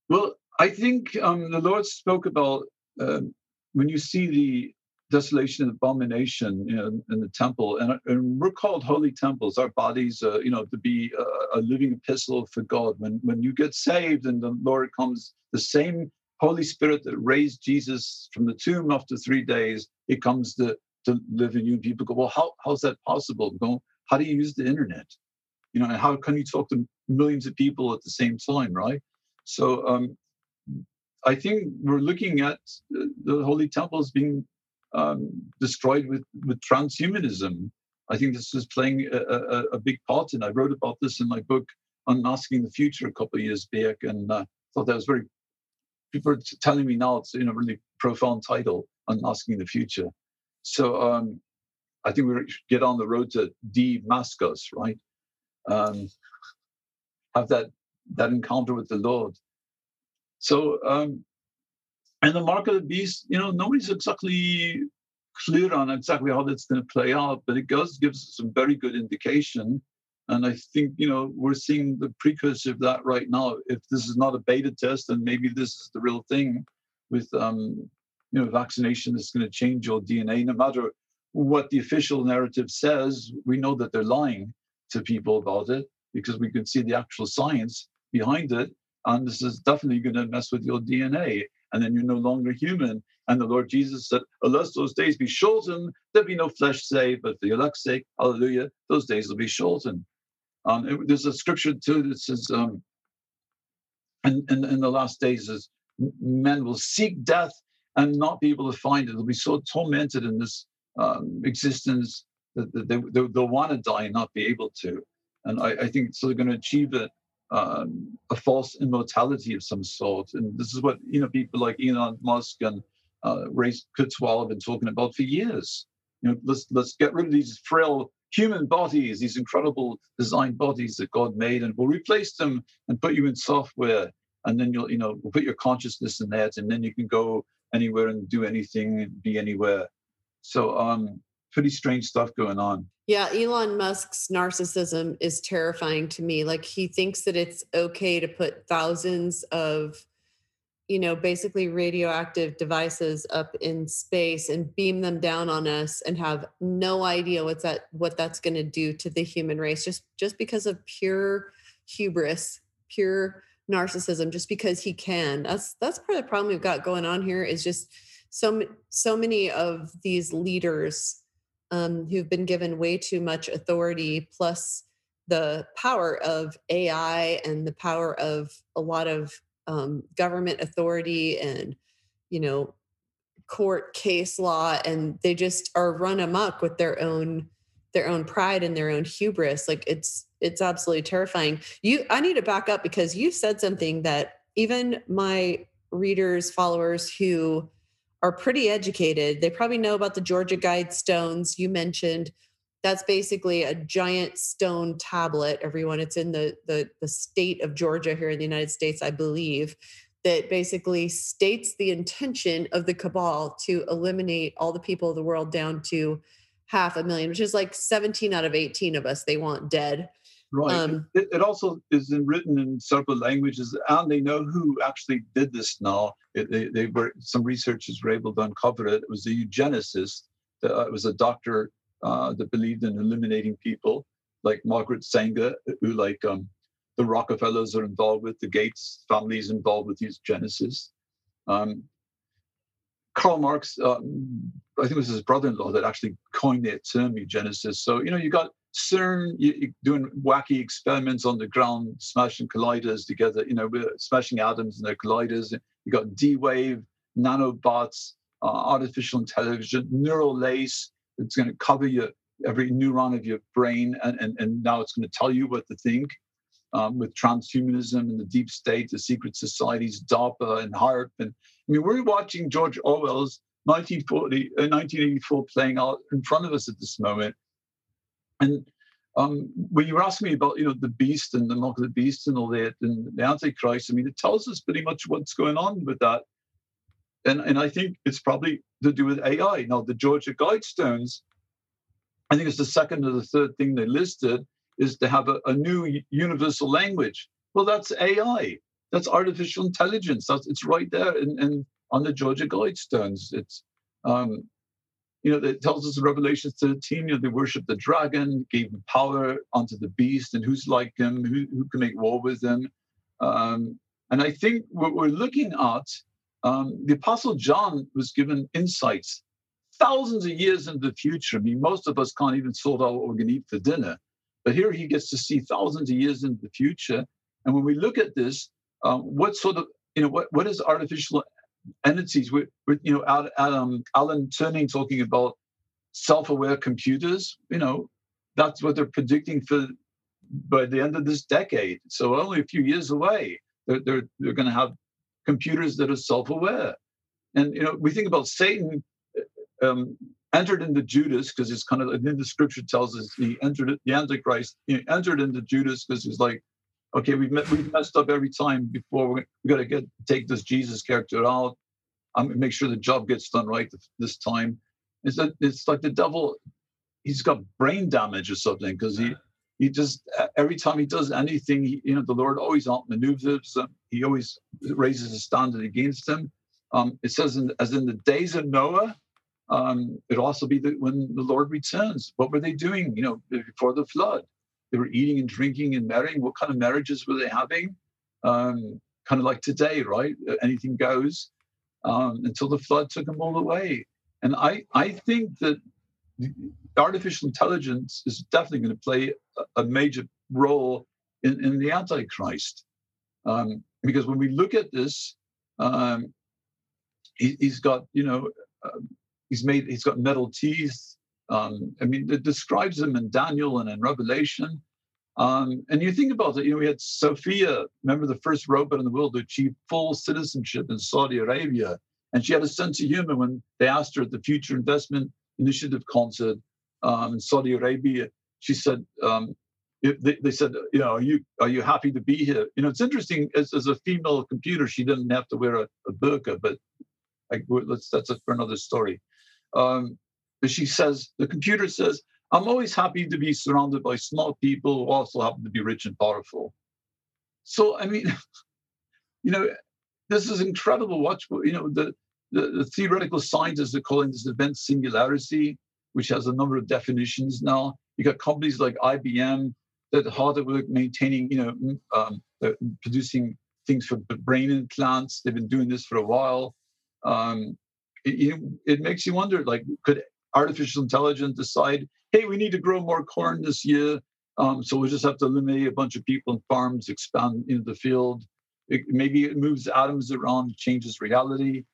Well, I think um, the Lord spoke about um, when you see the desolation and abomination you know, in the temple, and, and, we're called holy temples. Our bodies, uh, you know, to be a, a, living epistle for God. When when you get saved and the Lord comes, the same Holy Spirit that raised Jesus from the tomb after three days, it comes to to live in you. And people go, well, how how's that possible? Go, how do you use the internet? You know, and how can you talk to millions of people at the same time, right? So um, I think we're looking at the holy temples being um, destroyed with, with transhumanism. I think this is playing a, a, a, big part and I wrote about this in my book Unmasking the Future a couple of years back, and uh, thought that was very. People are telling me now it's you know really profound title, Unmasking the Future. So um, I think we get on the road to Damascus, right? Um, have that that encounter with the Lord. So um, and the mark of the beast, you know, nobody's exactly clear on exactly how that's going to play out, but it does give us some very good indication. And I think, you know, we're seeing the precursor of that right now. If this is not a beta test, then maybe this is the real thing with, um, you know, vaccination that's going to change your DNA. No matter what the official narrative says, we know that they're lying to people about it because we can see the actual science behind it. And this is definitely going to mess with your DNA and then you're no longer human. And the Lord Jesus said, Unless those days be shortened, There'll be no flesh saved, but for the elect's sake, hallelujah, those days will be shortened. Um, it, there's a scripture too that says, um, and in, in, the last days, is men will seek death and not be able to find it. They'll be so tormented in this um, existence that, that they, they, will want to die and not be able to. And I, I think so they're going to achieve it um, a false immortality of some sort. And this is what you know people like Elon Musk and uh, Ray Kurzweil have been talking about for years. You know, let's let's get rid of these frail human bodies, these incredible designed bodies that God made, and we'll replace them and put you in software. And then you'll, you know, we'll put your consciousness in that, and then you can go anywhere and do anything and be anywhere. So, um, pretty strange stuff going on. Yeah, Elon Musk's narcissism is terrifying to me. Like he thinks that it's okay to put thousands of you know, basically radioactive devices up in space and beam them down on us and have no idea what's that what that's going to do to the human race just just because of pure hubris, pure narcissism just because he can. That's that's part of the problem we've got going on here is just so so many of these leaders um, who've been given way too much authority, plus the power of AI and the power of a lot of um, government authority and you know court case law and they just are run amok with their own their own pride and their own hubris. Like it's it's absolutely terrifying. You i need to back up because you said something that even my readers followers who are pretty educated. They probably know about the georgia guidestones you mentioned. That's basically a giant stone tablet everyone. It's in the, the the state of georgia here in the united states i believe that basically states the intention of the cabal to eliminate all the people of the world down to half a million which is like 17 out of 18 of us they want dead right um, it, it, also is in, written in several languages and they know who actually did this now it, they, they were some researchers were able to uncover it it was a eugenicist uh, it was a doctor uh, that believed in eliminating people, like Margaret Sanger, who like um, the Rockefellers are involved with, the Gates family is involved with eugenesis. Um, Karl Marx, um, I think it was his brother-in-law that actually coined the term eugenesis. So you know, you got CERN you, doing wacky experiments on the ground, smashing colliders together. You know, we're smashing atoms in their colliders. You got D-wave, nanobots, uh, artificial intelligence, neural lace it's going to cover your every neuron of your brain, and, and, and now it's going to tell you what to think. Um, with transhumanism and the deep state, the secret societies, DARPA and HAARP. And I mean, we're watching George Orwell's 1940, uh, 1984 playing out in front of us at this moment. And um, when you were asking me about, you know, the beast and the mark of the beast and all that, and the Antichrist, I mean, it tells us pretty much what's going on with that. And, and I think it's probably to do with AI. Now, the Georgia Guidestones, I think it's the second or the third thing they listed, is to have a, a new universal language. Well, that's AI. That's artificial intelligence. That's it's right there in, in on the Georgia Guidestones. It's um, you know, it tells us in Revelations 13, you know, they worship the dragon, gave power unto the beast, and who's like him, who, who can make war with him. Um, and I think what we're looking at um, the Apostle John was given insights thousands of years into the future. I mean, most of us can't even sort out what we're going to eat for dinner. But here he gets to see thousands of years into the future. And when we look at this, um, what sort of, you know, what, what is artificial entities? With, with you know, um, Alan Turing talking about self-aware computers, you know, that's what they're predicting for by the end of this decade. So only a few years away, they're, they're, they're going to have computers that are self-aware. And you know, we think about Satan um, entered into Judas because it's kind of then the scripture tells us he entered the Antichrist he entered into Judas because he's like, okay, we've met, we've messed up every time before. We got to get take this Jesus character out. I'm gonna make sure the job gets done right this time. It's that it's like the devil. He's got brain damage or something because he he just every time he does anything, he, you know, the Lord always outmaneuvers him. He always raises a standard against him. Um, it says, in, as in the days of Noah, um, it'll also be the, when the Lord returns. What were they doing? You know, before the flood, they were eating and drinking and marrying. What kind of marriages were they having? Um, kind of like today, right? Anything goes um, until the flood took them all away. And I, I think that artificial intelligence is definitely going to play a, a major role in, in the Antichrist. Um, because when we look at this, um, he, has got, you know, uh, he's made, he's got metal teeth. Um, I mean, it describes them in Daniel and in Revelation. Um, and you think about it, you know, we had Sophia, remember the first robot in the world to achieve full citizenship in Saudi Arabia. And she had a sense of humor when they asked her at the Future Investment Initiative concert um, in Saudi Arabia. She said, um, they, they, said, you know, are you are you happy to be here? You know, it's interesting. As, as a female computer, she didn't have to wear a, a burqa, but like, let's that's a, for another story. Um, she says the computer says, I'm always happy to be surrounded by smart people who also happen to be rich and powerful. So I mean, [laughs] you know, this is incredible. Watch, you know, the the, the theoretical scientists are calling this event singularity, which has a number of definitions now. You got companies like IBM that are hard at work maintaining, you know, um, producing things for brain implants. They've been doing this for a while. Um, it, it makes you wonder, like, could artificial intelligence decide, hey, we need to grow more corn this year, um, so we'll just have to eliminate a bunch of people and farms, expand into the field. it, maybe it moves atoms around, changes reality.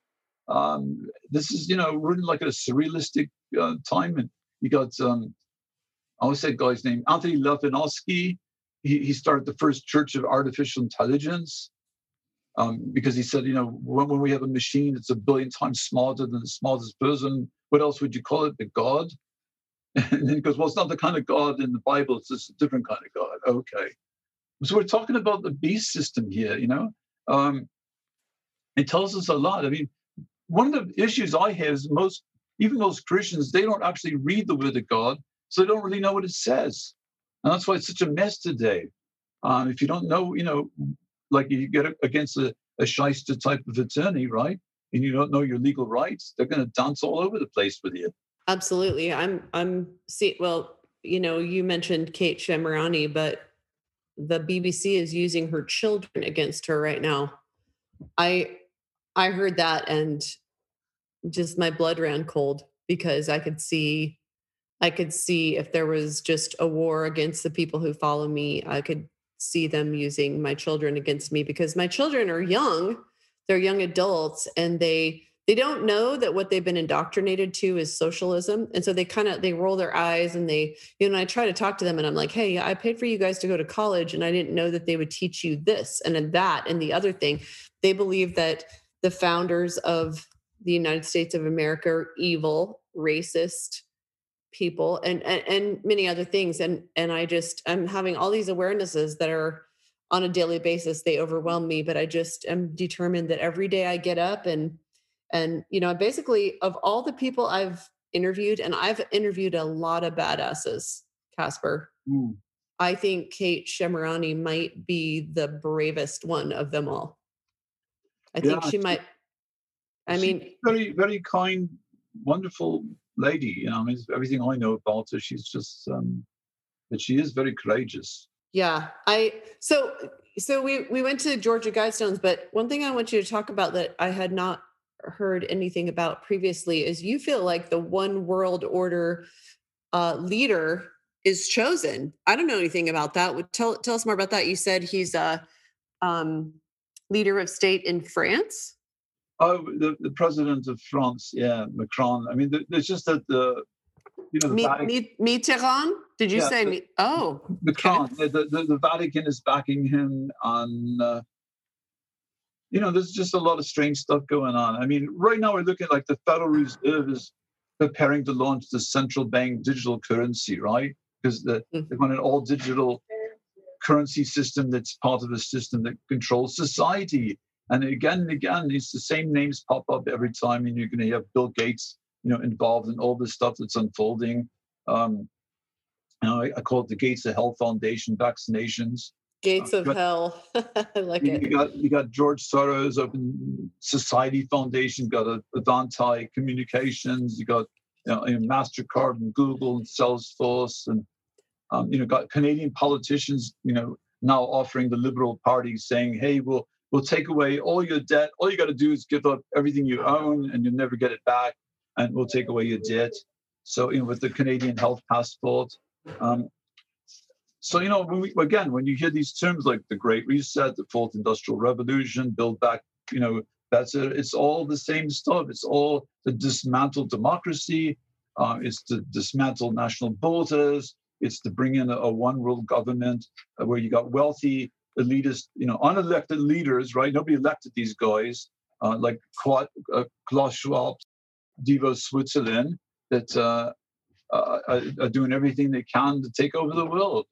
Um, this is, you know, in like a surrealistic uh, time. And you got, um, I always say guy's name, Anthony Levinansky. He, he started the first Church of Artificial Intelligence um, because he said, you know, when, when we have a machine that's a billion times smarter than the smartest person, what else would you call it? The God? [laughs] And he goes, well, it's not the kind of God in the Bible. It's just a different kind of God. Okay. So we're talking about the beast system here, you know. Um, it tells us a lot. I mean, one of the issues I have is most, even most Christians, they don't actually read the Word of God, so they don't really know what it says, and that's why it's such a mess today. Um, if you don't know, you know, like you get against a, a shyster type of attorney, right, and you don't know your legal rights, they're going to dance all over the place with you. Absolutely, I'm, I'm see. Well, you know, you mentioned Kate Shemirani, but the BBC is using her children against her right now. I I heard that and just my blood ran cold because I could see I could see if there was just a war against the people who follow me, I could see them using my children against me because my children are young. They're young adults and they they don't know that what they've been indoctrinated to is socialism and so they kind of they roll their eyes and they you know i try to talk to them and i'm like hey i paid for you guys to go to college and i didn't know that they would teach you this and that and the other thing they believe that the founders of the united states of america are evil racist people and, and and many other things and and i just i'm having all these awarenesses that are on a daily basis they overwhelm me but i just am determined that every day i get up and and, you know, basically, of all the people I've interviewed, and I've interviewed a lot of badasses, Caspar. Mm. I think Kate Shemirani might be the bravest one of them all. I think yeah, she might. I mean, very, very kind, wonderful lady. You know, I mean, everything I know about her, she's just, um, but she is very courageous. Yeah, I so so we we went to Georgia Guidestones, but one thing I want you to talk about that I had not heard anything about previously is you feel like the one world order uh, leader is chosen. I don't know anything about that. Tell tell us more about that. You said he's a um, leader of state in France. Oh, the, the president of France, yeah, Macron. I mean, there's just that the you know, the Mi- Mitterrand. Did you yeah, say? The, oh, Macron. Okay. The, the, the Vatican is backing him on. Uh, you know, there's just a lot of strange stuff going on. I mean, right now we're looking like the Federal Reserve is preparing to launch the central bank digital currency, right? Because the, mm. they want an all digital currency system that's part of a system that controls society. And again and again, it's the same names pop up every time, and you're going to have Bill Gates, you know, involved in all this stuff that's unfolding. Um, you know, I, I call it the Gates of Health Foundation vaccinations. Gates of Hell. [laughs] I like you, it. You got you got George Soros Open Society Foundation. Got a Avanti Communications. You got you know, Mastercard and Google and Salesforce, and um, you know got Canadian politicians. You know now offering the Liberal Party saying, "Hey, we'll we'll take away all your debt. All you got to do is give up everything you own, and you'll never get it back, and we'll take away your debt." So you know with the Canadian health passport. Um, so, you know, when we, again, when you hear these terms like the Great Reset, the Fourth Industrial Revolution, build back, you know, that's it. It's all the same stuff. It's all to dismantle democracy. Uh, it's to dismantle national borders. It's to bring in a, a one world government uh, where you got wealthy, elitist, you know, unelected leaders, right? Nobody elected these guys, uh, like Klaus, uh, Klaus Schwab, Davos Switzerland, that uh, uh, are doing everything they can to take over the world.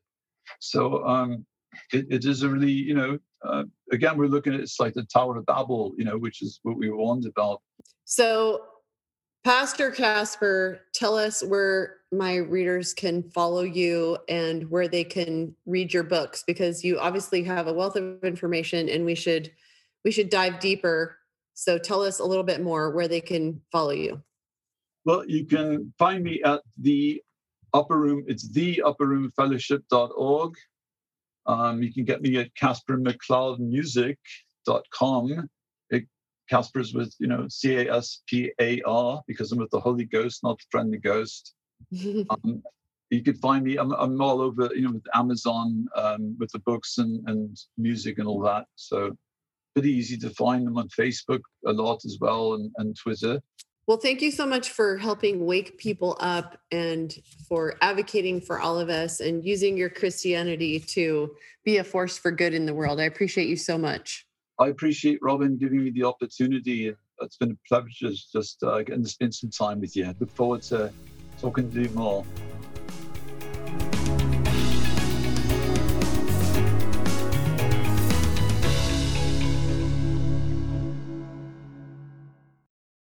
So um, it, it is a really, you know, uh, again, we're looking at it's like the Tower of Babel, you know, which is what we warned about. So, Pastor Caspar, tell us where my readers can follow you and where they can read your books because you obviously have a wealth of information and we should we should dive deeper. So tell us a little bit more where they can follow you. Well, you can find me at the upper room, it's the upper room fellowship.org. Um, you can get me at casparmccloudmusic.com. Caspar's with, you know, C A S P A R because I'm with the Holy Ghost, not the friendly ghost. [laughs] um, you could find me, I'm, I'm, all over, you know, with Amazon, um, with the books and, and music and all that. So pretty easy to find them on Facebook a lot as well and, and Twitter. Well, thank you so much for helping wake people up and for advocating for all of us and using your Christianity to be a force for good in the world. I appreciate you so much. I appreciate Robyn giving me the opportunity. It's been a pleasure just uh, getting to spend some time with you. I look forward to talking to you more.